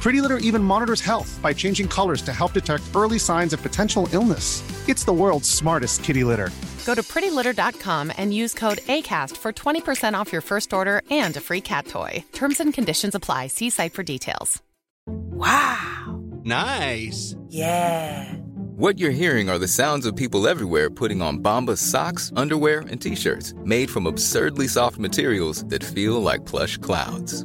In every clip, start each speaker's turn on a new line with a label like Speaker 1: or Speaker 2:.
Speaker 1: Pretty Litter even monitors health by changing colors to help detect early signs of potential illness. It's the world's smartest kitty litter.
Speaker 2: Go to prettylitter.com and use code ACAST for 20% off your first order and a free cat toy. Terms and conditions apply. See site for details.
Speaker 3: Wow.
Speaker 4: Nice.
Speaker 3: Yeah.
Speaker 5: What you're hearing are the sounds of people everywhere putting on Bombas socks, underwear, and t-shirts made from absurdly soft materials that feel like plush clouds.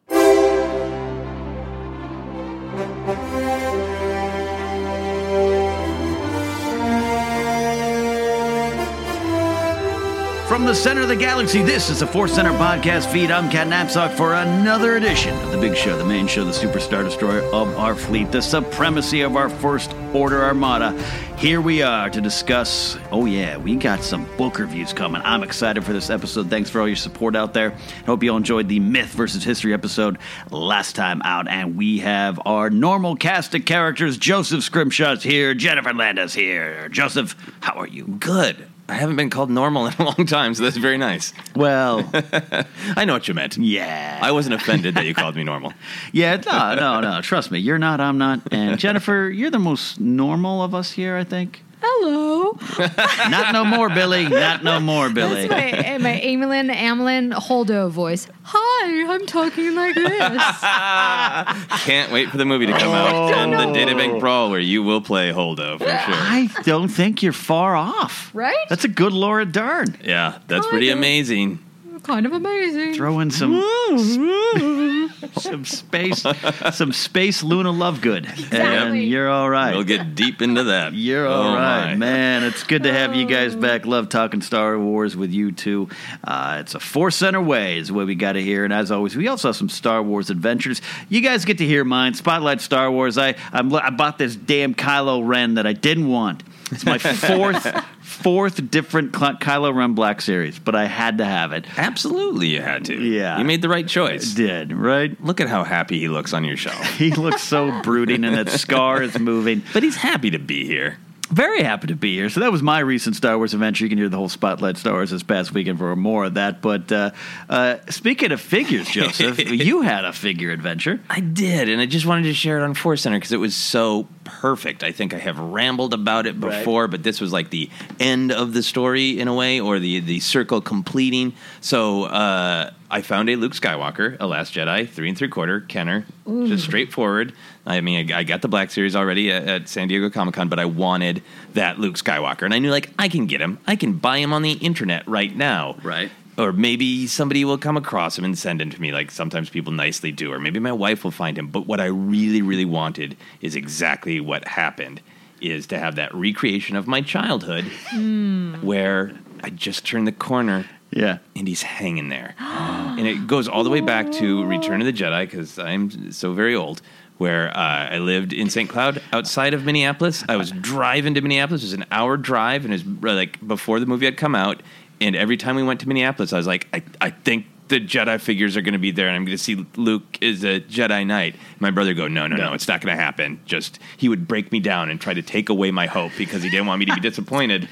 Speaker 6: From the center of the galaxy, this is the Force Center podcast feed. I'm Cat Knapsack for another edition of the big show, the main show, the superstar destroyer of our fleet, the supremacy of our First Order Armada. Here we are to discuss. Oh, yeah, we got some book reviews coming. I'm excited for this episode. Thanks for all your support out there. Hope you all enjoyed the Myth versus History episode last time out. And we have our normal cast of characters Joseph Scrimshaw's here, Jennifer Landa's here. Joseph, how are you?
Speaker 4: Good. I haven't been called normal in a long time, so that's very nice.
Speaker 6: Well,
Speaker 4: I know what you meant.
Speaker 6: Yeah.
Speaker 4: I wasn't offended that you called me normal.
Speaker 6: Yeah, no, no, no. Trust me, you're not, I'm not. And Jennifer, you're the most normal of us here, I think.
Speaker 7: Hello.
Speaker 6: Not no more, Billy. Not no more, Billy.
Speaker 7: That's my, eh, my Amilyn Amilyn Holdo voice. Hi, I'm talking like this.
Speaker 4: Can't wait for the movie to come out oh. and the Databank Brawl where you will play Holdo for sure.
Speaker 6: I don't think you're far off.
Speaker 7: Right?
Speaker 6: That's a good Laura Dern.
Speaker 4: Yeah, that's pretty
Speaker 7: Kinda.
Speaker 4: amazing.
Speaker 7: Kind of amazing.
Speaker 6: Throw in some some space some space Luna Lovegood. And
Speaker 7: Exactly.
Speaker 6: you're all right.
Speaker 4: We'll get deep into that.
Speaker 6: You're all
Speaker 4: Oh,
Speaker 6: right,
Speaker 4: my.
Speaker 6: man. It's good to have you guys back. Love talking Star Wars with you too. Uh, it's a Force Center way is what we got to hear. And as always, we also have some Star Wars adventures. You guys get to hear mine. Spotlight Star Wars. I I'm, I bought this damn Kylo Ren that I didn't want. It's my fourth fourth different Ky- Kylo Ren Black series, but I had to have it.
Speaker 4: Absolutely, you had to.
Speaker 6: Yeah.
Speaker 4: You made the right choice.
Speaker 6: Did right?
Speaker 4: Look at how happy he looks on your shelf.
Speaker 6: He looks so brooding, and that scar is moving.
Speaker 4: But he's happy to be here.
Speaker 6: Very happy to be here. So that was my recent Star Wars adventure. You can hear the whole Spotlight Star Wars this past weekend for more of that. But uh, uh, speaking of figures, Joseph, you had a figure adventure.
Speaker 4: I did, and I just wanted to share it on Force Center because it was so perfect. I think I have rambled about it
Speaker 6: Right.
Speaker 4: before, but this was like the end of the story in a way, or the the circle completing. So uh, I found a Luke Skywalker, a Last Jedi, three and three quarter Kenner, just straightforward. I mean, I, I got the Black Series already at, at San Diego Comic Con, but I wanted that Luke Skywalker, and I knew like I can get him. I can buy him on the internet right now,
Speaker 6: Right.
Speaker 4: Or maybe somebody will come across him and send him to me like sometimes people nicely do or maybe my wife will find him but what i really really wanted is exactly what happened is to have that recreation of my childhood where i just turned the corner
Speaker 6: Yeah.
Speaker 4: and he's hanging there and it goes all the way back to return of the jedi because i'm so very old where uh, I lived in St. Cloud outside of Minneapolis. I was driving to Minneapolis. It was an hour drive, and it was like before the movie had come out. And every time we went to Minneapolis, I was like, I, I think the Jedi figures are going to be there, and I'm going to see Luke is a Jedi Knight. My brother go, no, no, no,
Speaker 6: No.
Speaker 4: it's not going to happen. Just he would break me down and try to take away my hope because he didn't want me to be disappointed.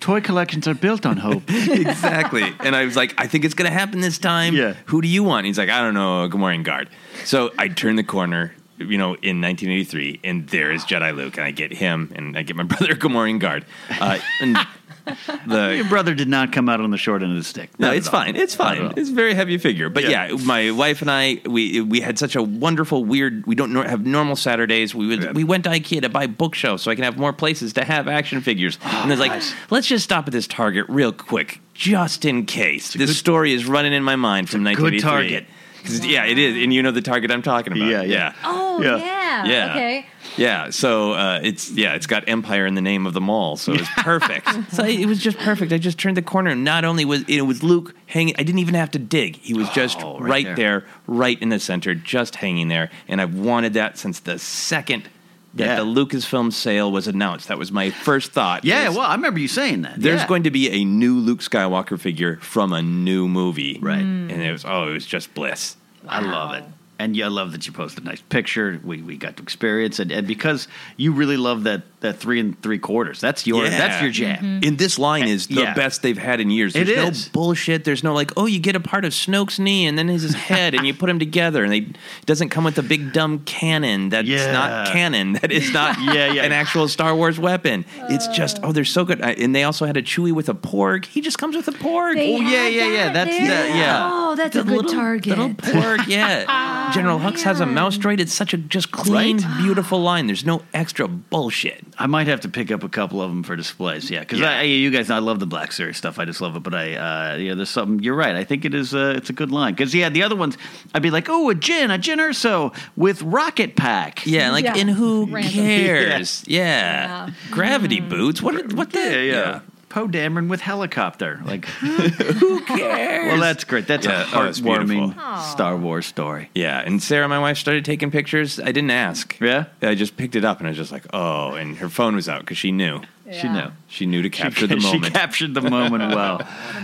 Speaker 6: Toy collections are built on hope.
Speaker 4: exactly. And I was like, I think it's going to happen this time.
Speaker 6: Yeah.
Speaker 4: Who do you want? He's like, I don't know, a Gamorrean guard. So I turn the corner, you know, in 1983, and there is Jedi Luke, and I get him, and I get my brother a Gamorrean guard. Uh, and the
Speaker 6: Your brother did not come out on the short end of the stick.
Speaker 4: no, it's fine. It's fine. It's a very heavy figure. But
Speaker 6: Yeah.
Speaker 4: yeah. my wife and I, we we had such a wonderful, weird. We don't nor- have normal Saturdays. We would,
Speaker 6: Yeah.
Speaker 4: we went to IKEA to buy bookshelves so I can have more places to have action figures.
Speaker 6: Oh,
Speaker 4: and it's like, let's just stop at this Target real quick, just in case. This story is running in my mind from
Speaker 6: good
Speaker 4: 1983.
Speaker 6: Target.
Speaker 4: 'Cause, Yeah, it is, and you know the Target I'm talking about.
Speaker 6: Yeah, yeah.
Speaker 7: Oh
Speaker 6: Yeah.
Speaker 7: yeah.
Speaker 4: Yeah.
Speaker 7: Okay.
Speaker 4: Yeah, so uh, it's yeah, it's got Empire in the name of the mall, so it's perfect. so it was just perfect. I just turned the corner, and not only was it was Luke hanging, I didn't even have to dig. He was just
Speaker 6: Oh,
Speaker 4: right,
Speaker 6: right
Speaker 4: there.
Speaker 6: there.
Speaker 4: right in the center, just hanging there. And I've wanted that since the second that
Speaker 6: Yeah.
Speaker 4: the Lucasfilm sale was announced. That was my first thought.
Speaker 6: Yeah, well, I remember you saying that.
Speaker 4: there's
Speaker 6: Yeah.
Speaker 4: going to be a new Luke Skywalker figure from a new movie,
Speaker 6: Right.
Speaker 4: And it was oh, it was just bliss.
Speaker 6: I love it. And yeah, I love that you posted a nice picture. We we got to experience it, and because you really love that that three and three quarters. That's your
Speaker 4: Yeah.
Speaker 6: that's your jam.
Speaker 7: Mm-hmm.
Speaker 4: And this line is the
Speaker 6: Yeah.
Speaker 4: best they've had in years.
Speaker 6: It
Speaker 4: There's no
Speaker 6: is.
Speaker 4: bullshit. There's no like, oh, you get a part of Snoke's knee and then his his head, and you put them together, and they it doesn't come with a big dumb cannon. That's
Speaker 6: Yeah.
Speaker 4: not canon. That is not
Speaker 6: Yeah, yeah.
Speaker 4: an actual Star Wars weapon. It's just oh, they're so good. I- And they also had a Chewie with a porg. He just comes with a porg.
Speaker 7: They
Speaker 6: Oh, yeah,
Speaker 7: had
Speaker 6: yeah, yeah. That's
Speaker 7: there?
Speaker 6: the- yeah.
Speaker 7: Oh, that's
Speaker 4: The
Speaker 7: a good
Speaker 4: little,
Speaker 7: target.
Speaker 4: Little porg, yeah. General Hux has a mouse droid. It's such a just clean,
Speaker 6: Right?
Speaker 4: beautiful line. There's no extra bullshit.
Speaker 6: I might have to pick up a couple of them for displays. Yeah, because
Speaker 4: Yeah.
Speaker 6: I, you guys, I love the Black Series stuff. I just love it. But I, uh, yeah, there's something. You're right. I think it is. Uh, it's a good line because yeah, the other ones, I'd be like, oh, a gin, a gin Urso with Rocket Pack.
Speaker 4: Yeah, like,
Speaker 7: Yeah.
Speaker 4: and who
Speaker 7: Random.
Speaker 4: cares? Yeah.
Speaker 7: Yeah.
Speaker 4: Gravity boots. What? What the?
Speaker 6: yeah, yeah. Poe Dameron with helicopter. Like,
Speaker 4: Who cares?
Speaker 6: well, that's great. That's
Speaker 4: Yeah,
Speaker 6: a
Speaker 4: oh, it's
Speaker 6: heartwarming
Speaker 4: beautiful.
Speaker 6: Star Wars story.
Speaker 4: yeah. And Sarah, my wife, started taking pictures. I didn't ask.
Speaker 6: Yeah?
Speaker 4: I just picked it up and I was just like, oh. And her phone was out because she knew.
Speaker 6: She knew.
Speaker 4: She knew to capture
Speaker 6: she,
Speaker 4: the
Speaker 6: she
Speaker 4: moment.
Speaker 6: captured the moment well.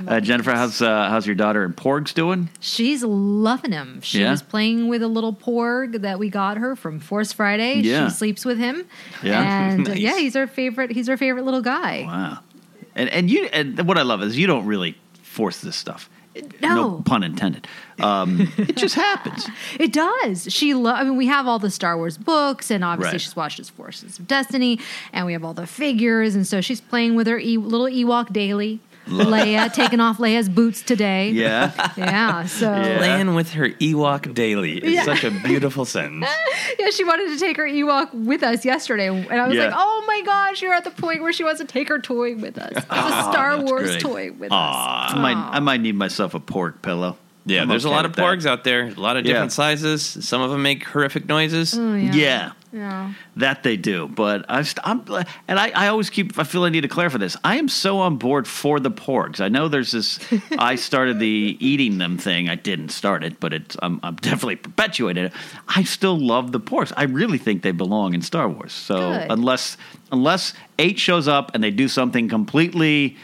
Speaker 6: Uh, Jennifer, how's uh, how's your daughter and Porgs doing?
Speaker 7: She's loving him. She's
Speaker 6: Yeah?
Speaker 7: playing with a little porg that we got her from Force Friday.
Speaker 6: Yeah.
Speaker 7: She sleeps with him.
Speaker 6: Yeah?
Speaker 7: And
Speaker 4: Nice.
Speaker 7: yeah, he's our favorite he's our favorite little guy.
Speaker 6: Wow. And and you and what I love is you don't really force this stuff.
Speaker 7: No.
Speaker 6: pun intended. Um, it just happens.
Speaker 7: It does. She lo- I mean, we have all the Star Wars books, and obviously
Speaker 6: Right.
Speaker 7: she's watched his Forces of Destiny, and we have all the figures, and so she's playing with her e- little Ewok daily. Leia taking off Leia's boots today.
Speaker 6: Yeah.
Speaker 7: Yeah. So
Speaker 6: Yeah.
Speaker 4: Playing with her Ewok daily is
Speaker 7: Yeah.
Speaker 4: such a beautiful sentence.
Speaker 7: yeah, she wanted to take her Ewok with us yesterday, and I was
Speaker 6: Yeah.
Speaker 7: like, "Oh my gosh, you're at the point where she wants to take her toy with us, a Star
Speaker 6: that's
Speaker 7: Wars
Speaker 6: great.
Speaker 7: toy with
Speaker 4: Aw.
Speaker 7: us."
Speaker 6: I might I might need myself a pork pillow.
Speaker 4: Yeah,
Speaker 6: I'm
Speaker 4: there's a lot of
Speaker 6: with that.
Speaker 4: porgs out there. A lot of
Speaker 6: Yeah.
Speaker 4: different sizes. Some of them make horrific noises.
Speaker 7: Oh, yeah.
Speaker 6: Yeah.
Speaker 7: Yeah.
Speaker 6: That they do, but I st- I'm and I, I always keep I feel I need to clarify this. I am so on board for the porgs. I know there's this. I started the eating them thing. I didn't start it, but it's I'm, I'm definitely perpetuated it. I still love the porgs. I really think they belong in Star Wars. So
Speaker 7: Good.
Speaker 6: unless unless eight shows up and they do something completely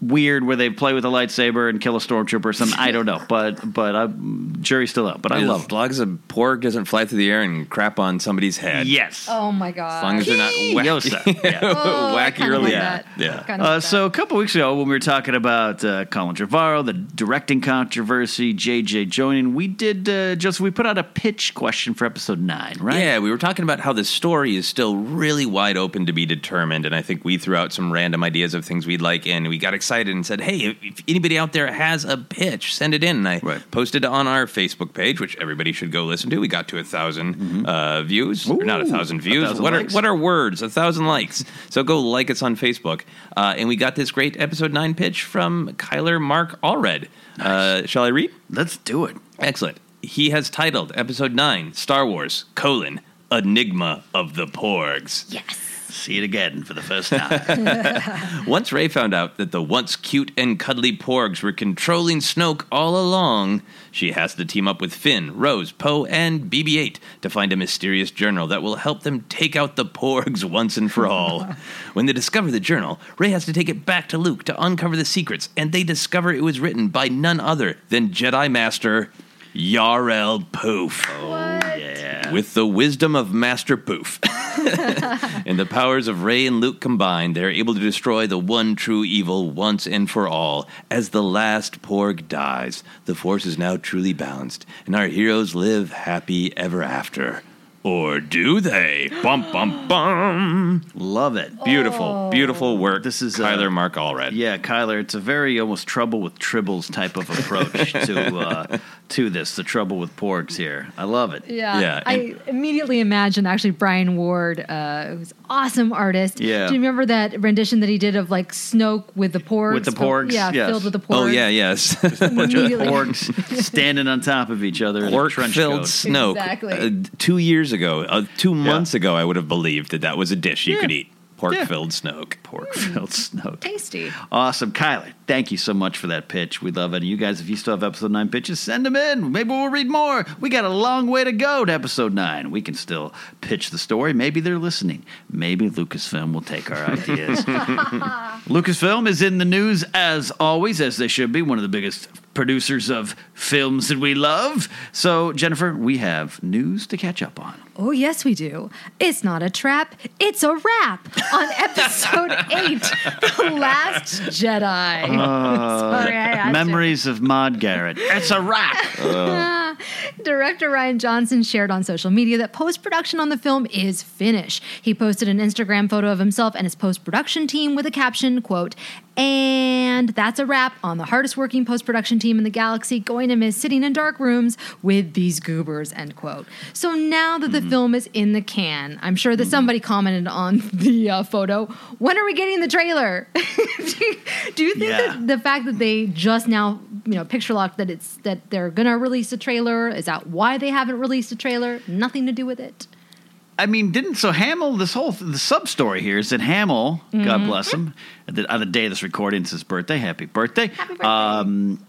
Speaker 6: weird where they play with a lightsaber and kill a stormtrooper or something. I don't know, but but I, jury's still out. But I
Speaker 4: as
Speaker 6: love it.
Speaker 4: long as a porg doesn't fly through the air and crap on somebody's head.
Speaker 6: Yes.
Speaker 7: Oh my god.
Speaker 4: As long as they're not whack-
Speaker 6: Yosa. Yeah.
Speaker 7: Oh, I
Speaker 4: wacky
Speaker 7: kinda
Speaker 4: early.
Speaker 7: like
Speaker 4: yeah.
Speaker 7: that.
Speaker 4: yeah.
Speaker 6: Uh, so a couple weeks ago, when we were talking about uh, Colin Trevorrow, the directing controversy, JJ joining, we did uh, just we put out a pitch question for episode nine, right?
Speaker 4: Yeah, we were talking about how the story is still really wide open to be determined, and I think we threw out some random ideas of things we'd like, and we got excited and said, "Hey, if, if anybody out there has a pitch, send it in." And I
Speaker 6: Right.
Speaker 4: posted on our Facebook page, which everybody should go listen to. We got to a 1000 uh, views, or not a
Speaker 6: Mm-hmm. Ooh,
Speaker 4: thousand
Speaker 6: a
Speaker 4: views.
Speaker 6: thousand
Speaker 4: what
Speaker 6: likes.
Speaker 4: are what are words? A thousand likes. So go like us on Facebook, uh, and we got this great episode nine pitch from Kyler Mark Allred. Uh, shall I read?
Speaker 6: Let's do it.
Speaker 4: Excellent. He has titled episode nine Star Wars colon Enigma of the Porgs.
Speaker 7: Yes.
Speaker 6: See it again for the first time.
Speaker 4: Once Rey found out that the once cute and cuddly Porgs were controlling Snoke all along, she has to team up with Finn, Rose, Poe, and BB 8 to find a mysterious journal that will help them take out the Porgs once and for all. when they discover the journal, Rey has to take it back to Luke to uncover the secrets, and they discover it was written by none other than Jedi Master Yarael Poof.
Speaker 6: yeah.
Speaker 4: With the wisdom of Master Poof and the powers of Rey and Luke combined, they're able to destroy the one true evil once and for all. As the last Porg dies, the Force is now truly balanced, and our heroes live happy ever after. Or do they? Bum bum bum.
Speaker 6: Love it.
Speaker 4: Beautiful, beautiful work.
Speaker 6: This is, uh,
Speaker 4: Kyler Mark Allred.
Speaker 6: Yeah, Kyler, it's a very almost trouble with tribbles type of approach to uh, to this. The trouble with porgs here. I love it.
Speaker 7: Yeah.
Speaker 4: Yeah,
Speaker 7: I immediately imagined actually Brian Ward, uh, who's awesome artist.
Speaker 6: Yeah.
Speaker 7: Do you remember that rendition that he did of like Snoke with the porgs?
Speaker 6: With the porgs,
Speaker 7: Yeah,
Speaker 6: yes.
Speaker 7: filled with the porgs.
Speaker 4: Oh yeah, yes.
Speaker 7: Immediately.
Speaker 6: Porgs standing on top of each other in a
Speaker 4: Pork-filled
Speaker 6: coat.
Speaker 4: Snoke.
Speaker 7: Exactly.
Speaker 4: Uh, two years ago, uh, two months ago, I would have believed that that was a dish you
Speaker 6: Yeah.
Speaker 4: could eat. Pork
Speaker 6: Yeah.
Speaker 4: filled Snoke.
Speaker 6: Pork filled Snoke.
Speaker 7: Tasty.
Speaker 6: Awesome. Kyler, thank you so much for that pitch. We love it. And you guys, if you still have episode nine pitches, send them in. Maybe we'll read more. We got a long way to go to episode nine. We can still pitch the story. Maybe they're listening. Maybe Lucasfilm will take our ideas. Lucasfilm is in the news as always, as they should be, one of the biggest producers of films that we love. So, Jennifer, we have news to catch up on.
Speaker 7: Oh, yes, we do. It's not a trap, it's a wrap on episode eight The Last Jedi. Uh, Sorry, asked you.
Speaker 6: Memories of Maud Garrett. It's a wrap.
Speaker 7: Director Rian Johnson shared on social media that post production on the film is finished. He posted an Instagram photo of himself and his post production team with a caption, quote, and that's a wrap on the hardest working post production team in the galaxy, going to miss sitting in dark rooms with these goobers, end quote. So now that the film is in the can, I'm sure that somebody commented on the uh, photo, when are we getting the trailer? do, you, do you think
Speaker 6: Yeah.
Speaker 7: that the fact that they just now, you know, picture locked that it's that they're gonna release a trailer, is that why they haven't released a trailer? Nothing to do with it.
Speaker 6: I mean, didn't so Hamill? This whole the sub story here is that Hamill,
Speaker 7: Mm-hmm.
Speaker 6: God bless him, the, on the day of this recording, it's his birthday. Happy birthday!
Speaker 7: Happy birthday.
Speaker 6: Um,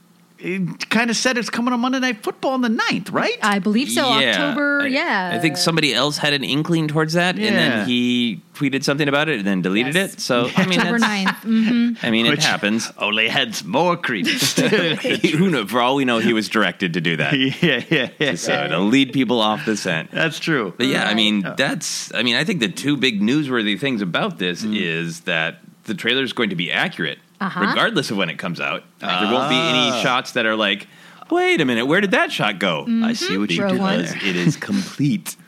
Speaker 6: kind of said it's coming on Monday Night Football on the 9th, right?
Speaker 7: I believe so. October,
Speaker 4: I-
Speaker 7: yeah.
Speaker 4: I think somebody else had an inkling towards that, and then he tweeted something about it and then deleted
Speaker 7: Yes.
Speaker 4: it. So I mean,
Speaker 7: October
Speaker 4: that's-
Speaker 7: 9th. hmm
Speaker 4: I mean,
Speaker 6: Which
Speaker 4: it happens.
Speaker 6: Only adds more credence.
Speaker 4: Who knows? For all we know, he was directed to do that.
Speaker 6: yeah, yeah, yeah.
Speaker 4: So to lead people off the scent.
Speaker 6: That's true.
Speaker 4: But yeah, I mean, that's. I mean, I think the two big newsworthy things about this
Speaker 6: Mm.
Speaker 4: is that the trailer is going to be accurate,
Speaker 7: Uh-huh.
Speaker 4: regardless of when it comes out. there won't be any
Speaker 6: Ah.
Speaker 4: shots that are like, "Wait a minute, where did that shot go?"
Speaker 6: I see what you
Speaker 7: Row
Speaker 6: did
Speaker 7: one.
Speaker 6: there.
Speaker 4: It is complete.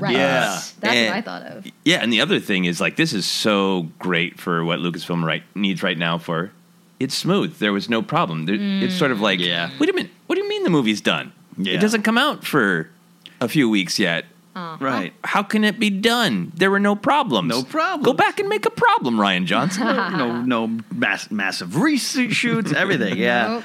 Speaker 7: Right.
Speaker 6: Yeah.
Speaker 7: That's
Speaker 4: And-
Speaker 7: what I thought of.
Speaker 4: Yeah, and the other thing is like this is so great for what Lucasfilm right needs right now for it's smooth. There was no problem. There, It's sort of like,
Speaker 6: Yeah.
Speaker 4: wait a minute, what do you mean the movie's done?
Speaker 6: Yeah.
Speaker 4: It doesn't come out for a few weeks yet.
Speaker 6: Right.
Speaker 4: How can it be done? There were no problems.
Speaker 6: No problems.
Speaker 4: Go back and make a problem, Rian Johnson.
Speaker 6: no, no mass, massive reshoots, everything. Yeah.
Speaker 7: Nope.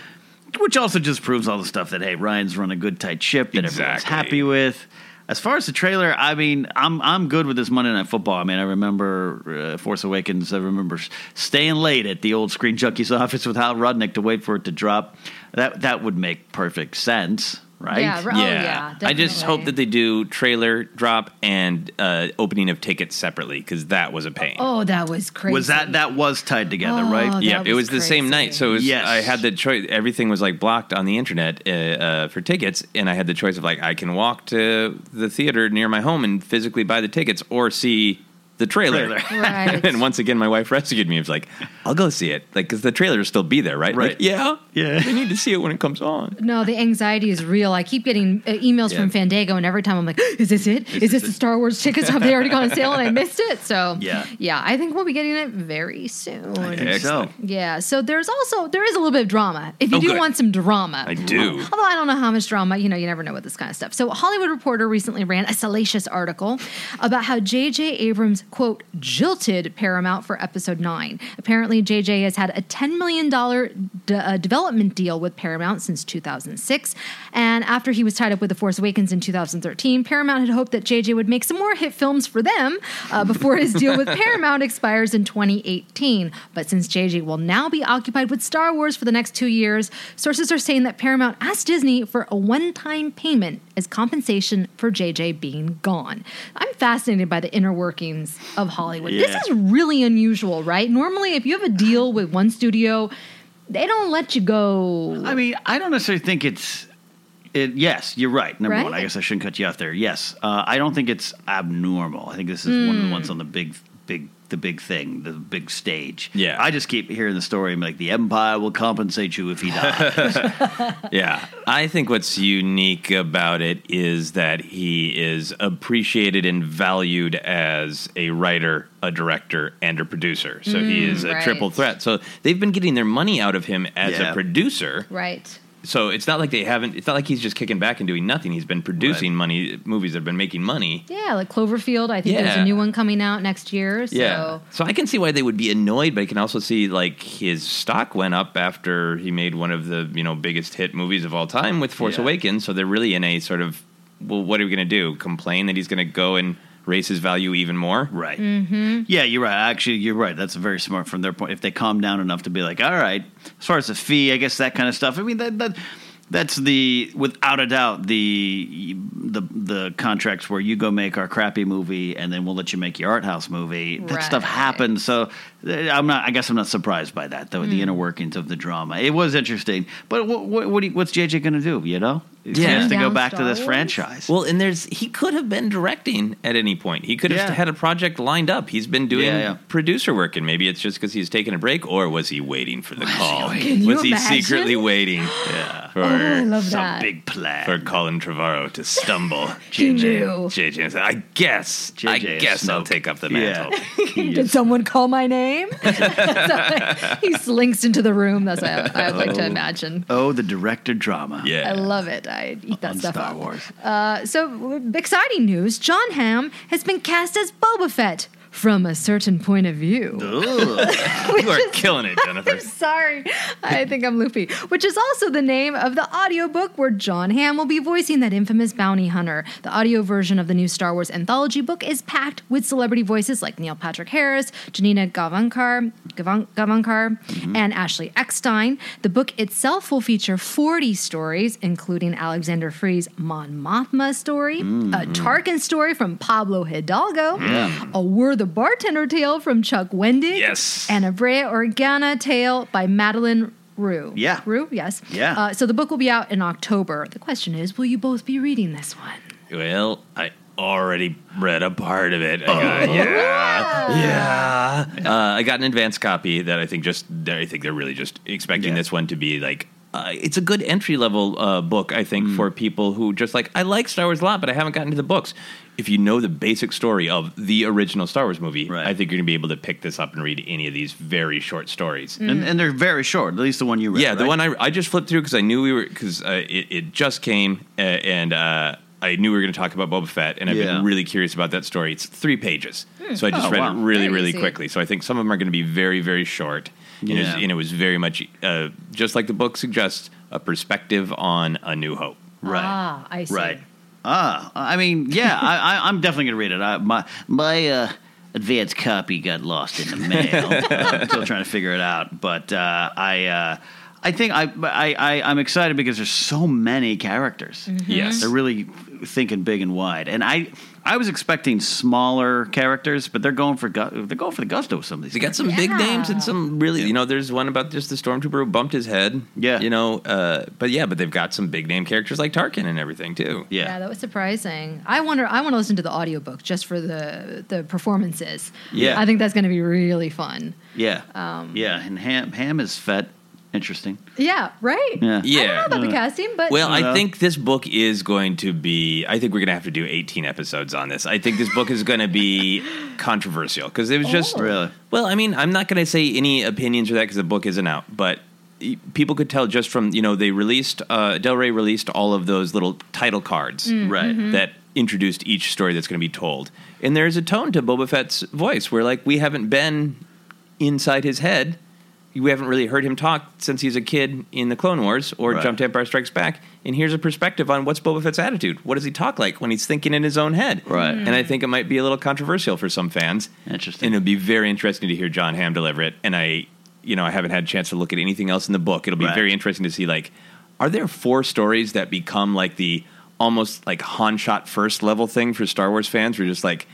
Speaker 6: Which also just proves all the stuff that hey, Rian's run a good tight ship that everyone's happy with. As far as the trailer, I mean, I'm I'm good with this Monday Night Football. I mean, I remember uh, Force Awakens. I remember staying late at the old Screen Junkies office with Hal Rudnick to wait for it to drop. That that would make perfect sense. Right?
Speaker 7: Yeah, r- oh, yeah,
Speaker 4: I just hope that they do trailer drop and uh, opening of tickets separately because that was a pain.
Speaker 7: Oh, that was crazy.
Speaker 6: Was that that was tied together,
Speaker 7: Oh,
Speaker 6: right?
Speaker 7: that
Speaker 4: yeah, it
Speaker 7: was
Speaker 4: was the same night. So it was,
Speaker 6: Yes.
Speaker 4: I had the choice. Everything was like blocked on the internet uh, uh, for tickets, and I had the choice of like I can walk to the theater near my home and physically buy the tickets, or see the trailer.
Speaker 6: Trailer.
Speaker 7: Right.
Speaker 4: and once again, my wife rescued me. It was like, I'll go see it, like because the trailer will still be there, right?
Speaker 6: Right.
Speaker 4: Like, yeah,
Speaker 6: Yeah.
Speaker 4: I need to see it when it comes on.
Speaker 7: No, the anxiety is real. I keep getting uh, emails from Fandango, and every time I'm like, "Is this it? Is, this the Star Wars tickets? Have they already gone on sale and I missed it?" So,
Speaker 6: Yeah.
Speaker 7: yeah, I think we'll be getting it very soon.
Speaker 6: I think so.
Speaker 7: Yeah. So there's also there is a little bit of drama. If you
Speaker 4: Oh,
Speaker 7: do
Speaker 4: good.
Speaker 7: want some drama,
Speaker 4: I do.
Speaker 7: Although I don't know how much drama, you know, you never know with this kind of stuff. So Hollywood Reporter recently ran a salacious article about how J.J. Abrams quote jilted Paramount for Episode Nine. Apparently, J.J. has had a ten million dollar d- uh, development deal with Paramount since 2006, and after he was tied up with The Force Awakens in 2013, Paramount had hoped that J.J. would make some more hit films for them uh, before his deal with Paramount expires in 2018. But since J.J. will now be occupied with Star Wars for the next two years, sources are saying that Paramount asked Disney for a one-time payment as compensation for J.J. being gone. I'm fascinated by the inner workings of Hollywood.
Speaker 6: Yeah.
Speaker 7: This is really unusual, right? Normally, if you have a deal with one studio, they don't let you go.
Speaker 6: I mean, I don't necessarily think it's. It, yes, you're right. Number one, I guess I shouldn't cut you off there. Yes, uh, I don't think it's abnormal. I think this is one of the
Speaker 7: Hmm.
Speaker 6: ones on the big, big, the big thing, the big stage.
Speaker 4: Yeah.
Speaker 6: I just keep hearing the story. I'm like, the Empire will compensate you if he dies.
Speaker 4: Yeah. I think what's unique about it is that he is appreciated and valued as a writer, a director, and a producer. So he mm, is a
Speaker 7: right.
Speaker 4: triple threat. So they've been getting their money out of him as
Speaker 6: Yeah.
Speaker 4: a producer.
Speaker 7: right.
Speaker 4: So it's not like they haven't, it's not like he's just kicking back and doing nothing. He's been producing money, movies that have been making money.
Speaker 7: Yeah, like Cloverfield. I think there's a new one coming out next year. So.
Speaker 4: Yeah. So I can see why they would be annoyed, but I can also see like his stock went up after he made one of the, you know, biggest hit movies of all time with Force
Speaker 6: Yeah.
Speaker 4: Awakens. So they're really in a sort of well, what are we gonna do? Complain that he's gonna go and raise his value even more?
Speaker 6: right.
Speaker 7: Mm-hmm.
Speaker 6: Yeah, you're right. Actually, you're right. That's very smart from their point. If they calm down enough to be like, all right, as far as the fee, I guess that kind of stuff. I mean, that that. That's the without a doubt the the the contracts where you go make our crappy movie and then we'll let you make your art house movie. That stuff happens. So I'm not. I guess I'm not surprised by that though.
Speaker 7: Hmm.
Speaker 6: The inner workings of the drama. It was interesting. But what what, what you- what's JJ going to do? You know, he
Speaker 4: Yeah.
Speaker 6: has to go
Speaker 7: Down
Speaker 6: back to this
Speaker 7: Wars?
Speaker 6: franchise.
Speaker 4: Well, and there's he could have been directing at any point. He could have
Speaker 6: Yeah.
Speaker 4: had a project lined up. He's been doing
Speaker 6: Yeah, yeah.
Speaker 4: producer work, and maybe it's just because he's taking a break, or was he waiting for the call?
Speaker 7: Can you
Speaker 4: was he
Speaker 7: imagine?
Speaker 4: secretly waiting for
Speaker 7: Oh, I love
Speaker 6: Some
Speaker 7: that.
Speaker 6: big plan.
Speaker 4: for Colin Trevorrow to stumble?
Speaker 7: He knew.
Speaker 4: JJ said, I guess, I
Speaker 6: JJ is
Speaker 4: guess I'll take up the
Speaker 6: Yeah.
Speaker 4: mantle.
Speaker 7: Did someone call my name? So, he slinks into the room. That's what I, I would like to imagine.
Speaker 6: oh, the director drama.
Speaker 4: Yeah.
Speaker 7: I love it. I eat that
Speaker 6: on
Speaker 7: stuff
Speaker 6: Star
Speaker 7: up.
Speaker 6: Wars.
Speaker 7: Uh, so, w- exciting news John Hamm has been cast as Boba Fett from a certain point of view.
Speaker 4: you are killing it, Jennifer.
Speaker 7: I'm sorry, I think I'm loopy. Which is also the name of the audiobook where John Hamm will be voicing that infamous bounty hunter. The audio version of the new Star Wars anthology book is packed with celebrity voices like Neil Patrick Harris, Janina Gavankar, Gavan- Gavankar, mm-hmm. and Ashley Eckstein. The book itself will feature 40 stories, including Alexander Freed's Mon Mothma story, a mm-hmm. Tarkin story from Pablo Hidalgo, a Were the Bartender tale from Chuck Wendig,
Speaker 4: Yes.
Speaker 7: and a Breha Organa tale by Madeleine Roux.
Speaker 6: Yeah.
Speaker 7: Roux, yes.
Speaker 6: Yeah.
Speaker 7: Uh, so the book will be out in October. The question is, will you both be reading this one?
Speaker 4: Well, I already read a part of it. I got, yeah, yeah. Uh, I got an advanced copy that I think just I think they're really just expecting
Speaker 6: Yeah.
Speaker 4: this one to be like. Uh, it's a good entry level uh, book, I think, for people who just like I like Star Wars a lot, but I haven't gotten to the books. If you know the basic story of the original Star Wars movie,
Speaker 6: Right.
Speaker 4: I think you're going to be able to pick this up and read any of these very short stories.
Speaker 6: And, and they're very short. At least the one you read.
Speaker 4: Yeah, the
Speaker 6: right?
Speaker 4: one I, I just flipped through because I knew we were because uh, it, it just came uh, and uh, I knew we were going to talk about Boba Fett, and I've
Speaker 6: Yeah.
Speaker 4: been really curious about that story. It's three pages, so I just
Speaker 6: Oh,
Speaker 4: read
Speaker 6: wow.
Speaker 4: it really,
Speaker 7: Very
Speaker 4: really
Speaker 7: easy.
Speaker 4: quickly. So I think some of them are going to be very, very short. And, it was, and it was very much uh, just like the book suggests, a perspective on A New Hope.
Speaker 6: Right.
Speaker 7: Ah, I see.
Speaker 6: Right. Ah, I mean, yeah, I, I, I'm definitely going to read it. I, my my uh, advanced copy got lost in the mail. I'm still trying to figure it out, but uh, I. Uh, I think I, I, I I'm excited because there's so many characters.
Speaker 7: Mm-hmm.
Speaker 4: Yes.
Speaker 6: they're really thinking big and wide, and I I was expecting smaller characters, but they're going for gu- they're going for the gusto with some of these.
Speaker 4: They got some big names and some really, you know, there's one about just the stormtrooper who bumped his head.
Speaker 6: Yeah.
Speaker 4: You know, uh, but yeah, but they've got some big name characters like Tarkin and everything too.
Speaker 6: yeah.
Speaker 7: Yeah, that was surprising. I wonder. I want to listen to the audiobook just for the the performances.
Speaker 6: Yeah.
Speaker 7: I think that's going to be really fun.
Speaker 6: Yeah,
Speaker 7: Um,
Speaker 6: yeah, and Hamm Hamm is Fett, interesting.
Speaker 7: Yeah, right.
Speaker 6: Yeah.
Speaker 7: I don't
Speaker 4: Yeah.
Speaker 7: know about the casting, but
Speaker 4: Well, I think this book is going to be. I think we're going to have to do 18 episodes on this. I think this book is going to be controversial because it was just
Speaker 7: Oh.
Speaker 6: Really?
Speaker 4: Well, I mean, I'm not going to say any opinions or that because the book isn't out, but people could tell just from you know they released uh, Del Rey released all of those little title cards
Speaker 6: Right.
Speaker 4: that introduced each story that's going to be told, and there's a tone to Boba Fett's voice where like we haven't been inside his head. We haven't really heard him talk since he's a kid in the Clone Wars or
Speaker 6: Right.
Speaker 4: Jump to Empire Strikes Back. And here's a perspective on what's Boba Fett's attitude. What does he talk like when he's thinking in his own head?
Speaker 6: Right.
Speaker 4: And I think it might be a little controversial for some fans.
Speaker 6: Interesting.
Speaker 4: And it'll be very interesting to hear John Hamm deliver it. And I, you know, I haven't had a chance to look at anything else in the book. It'll be
Speaker 6: Right.
Speaker 4: very interesting to see like, are there four stories that become like the almost like Han shot first level thing for Star Wars fans? Where just like,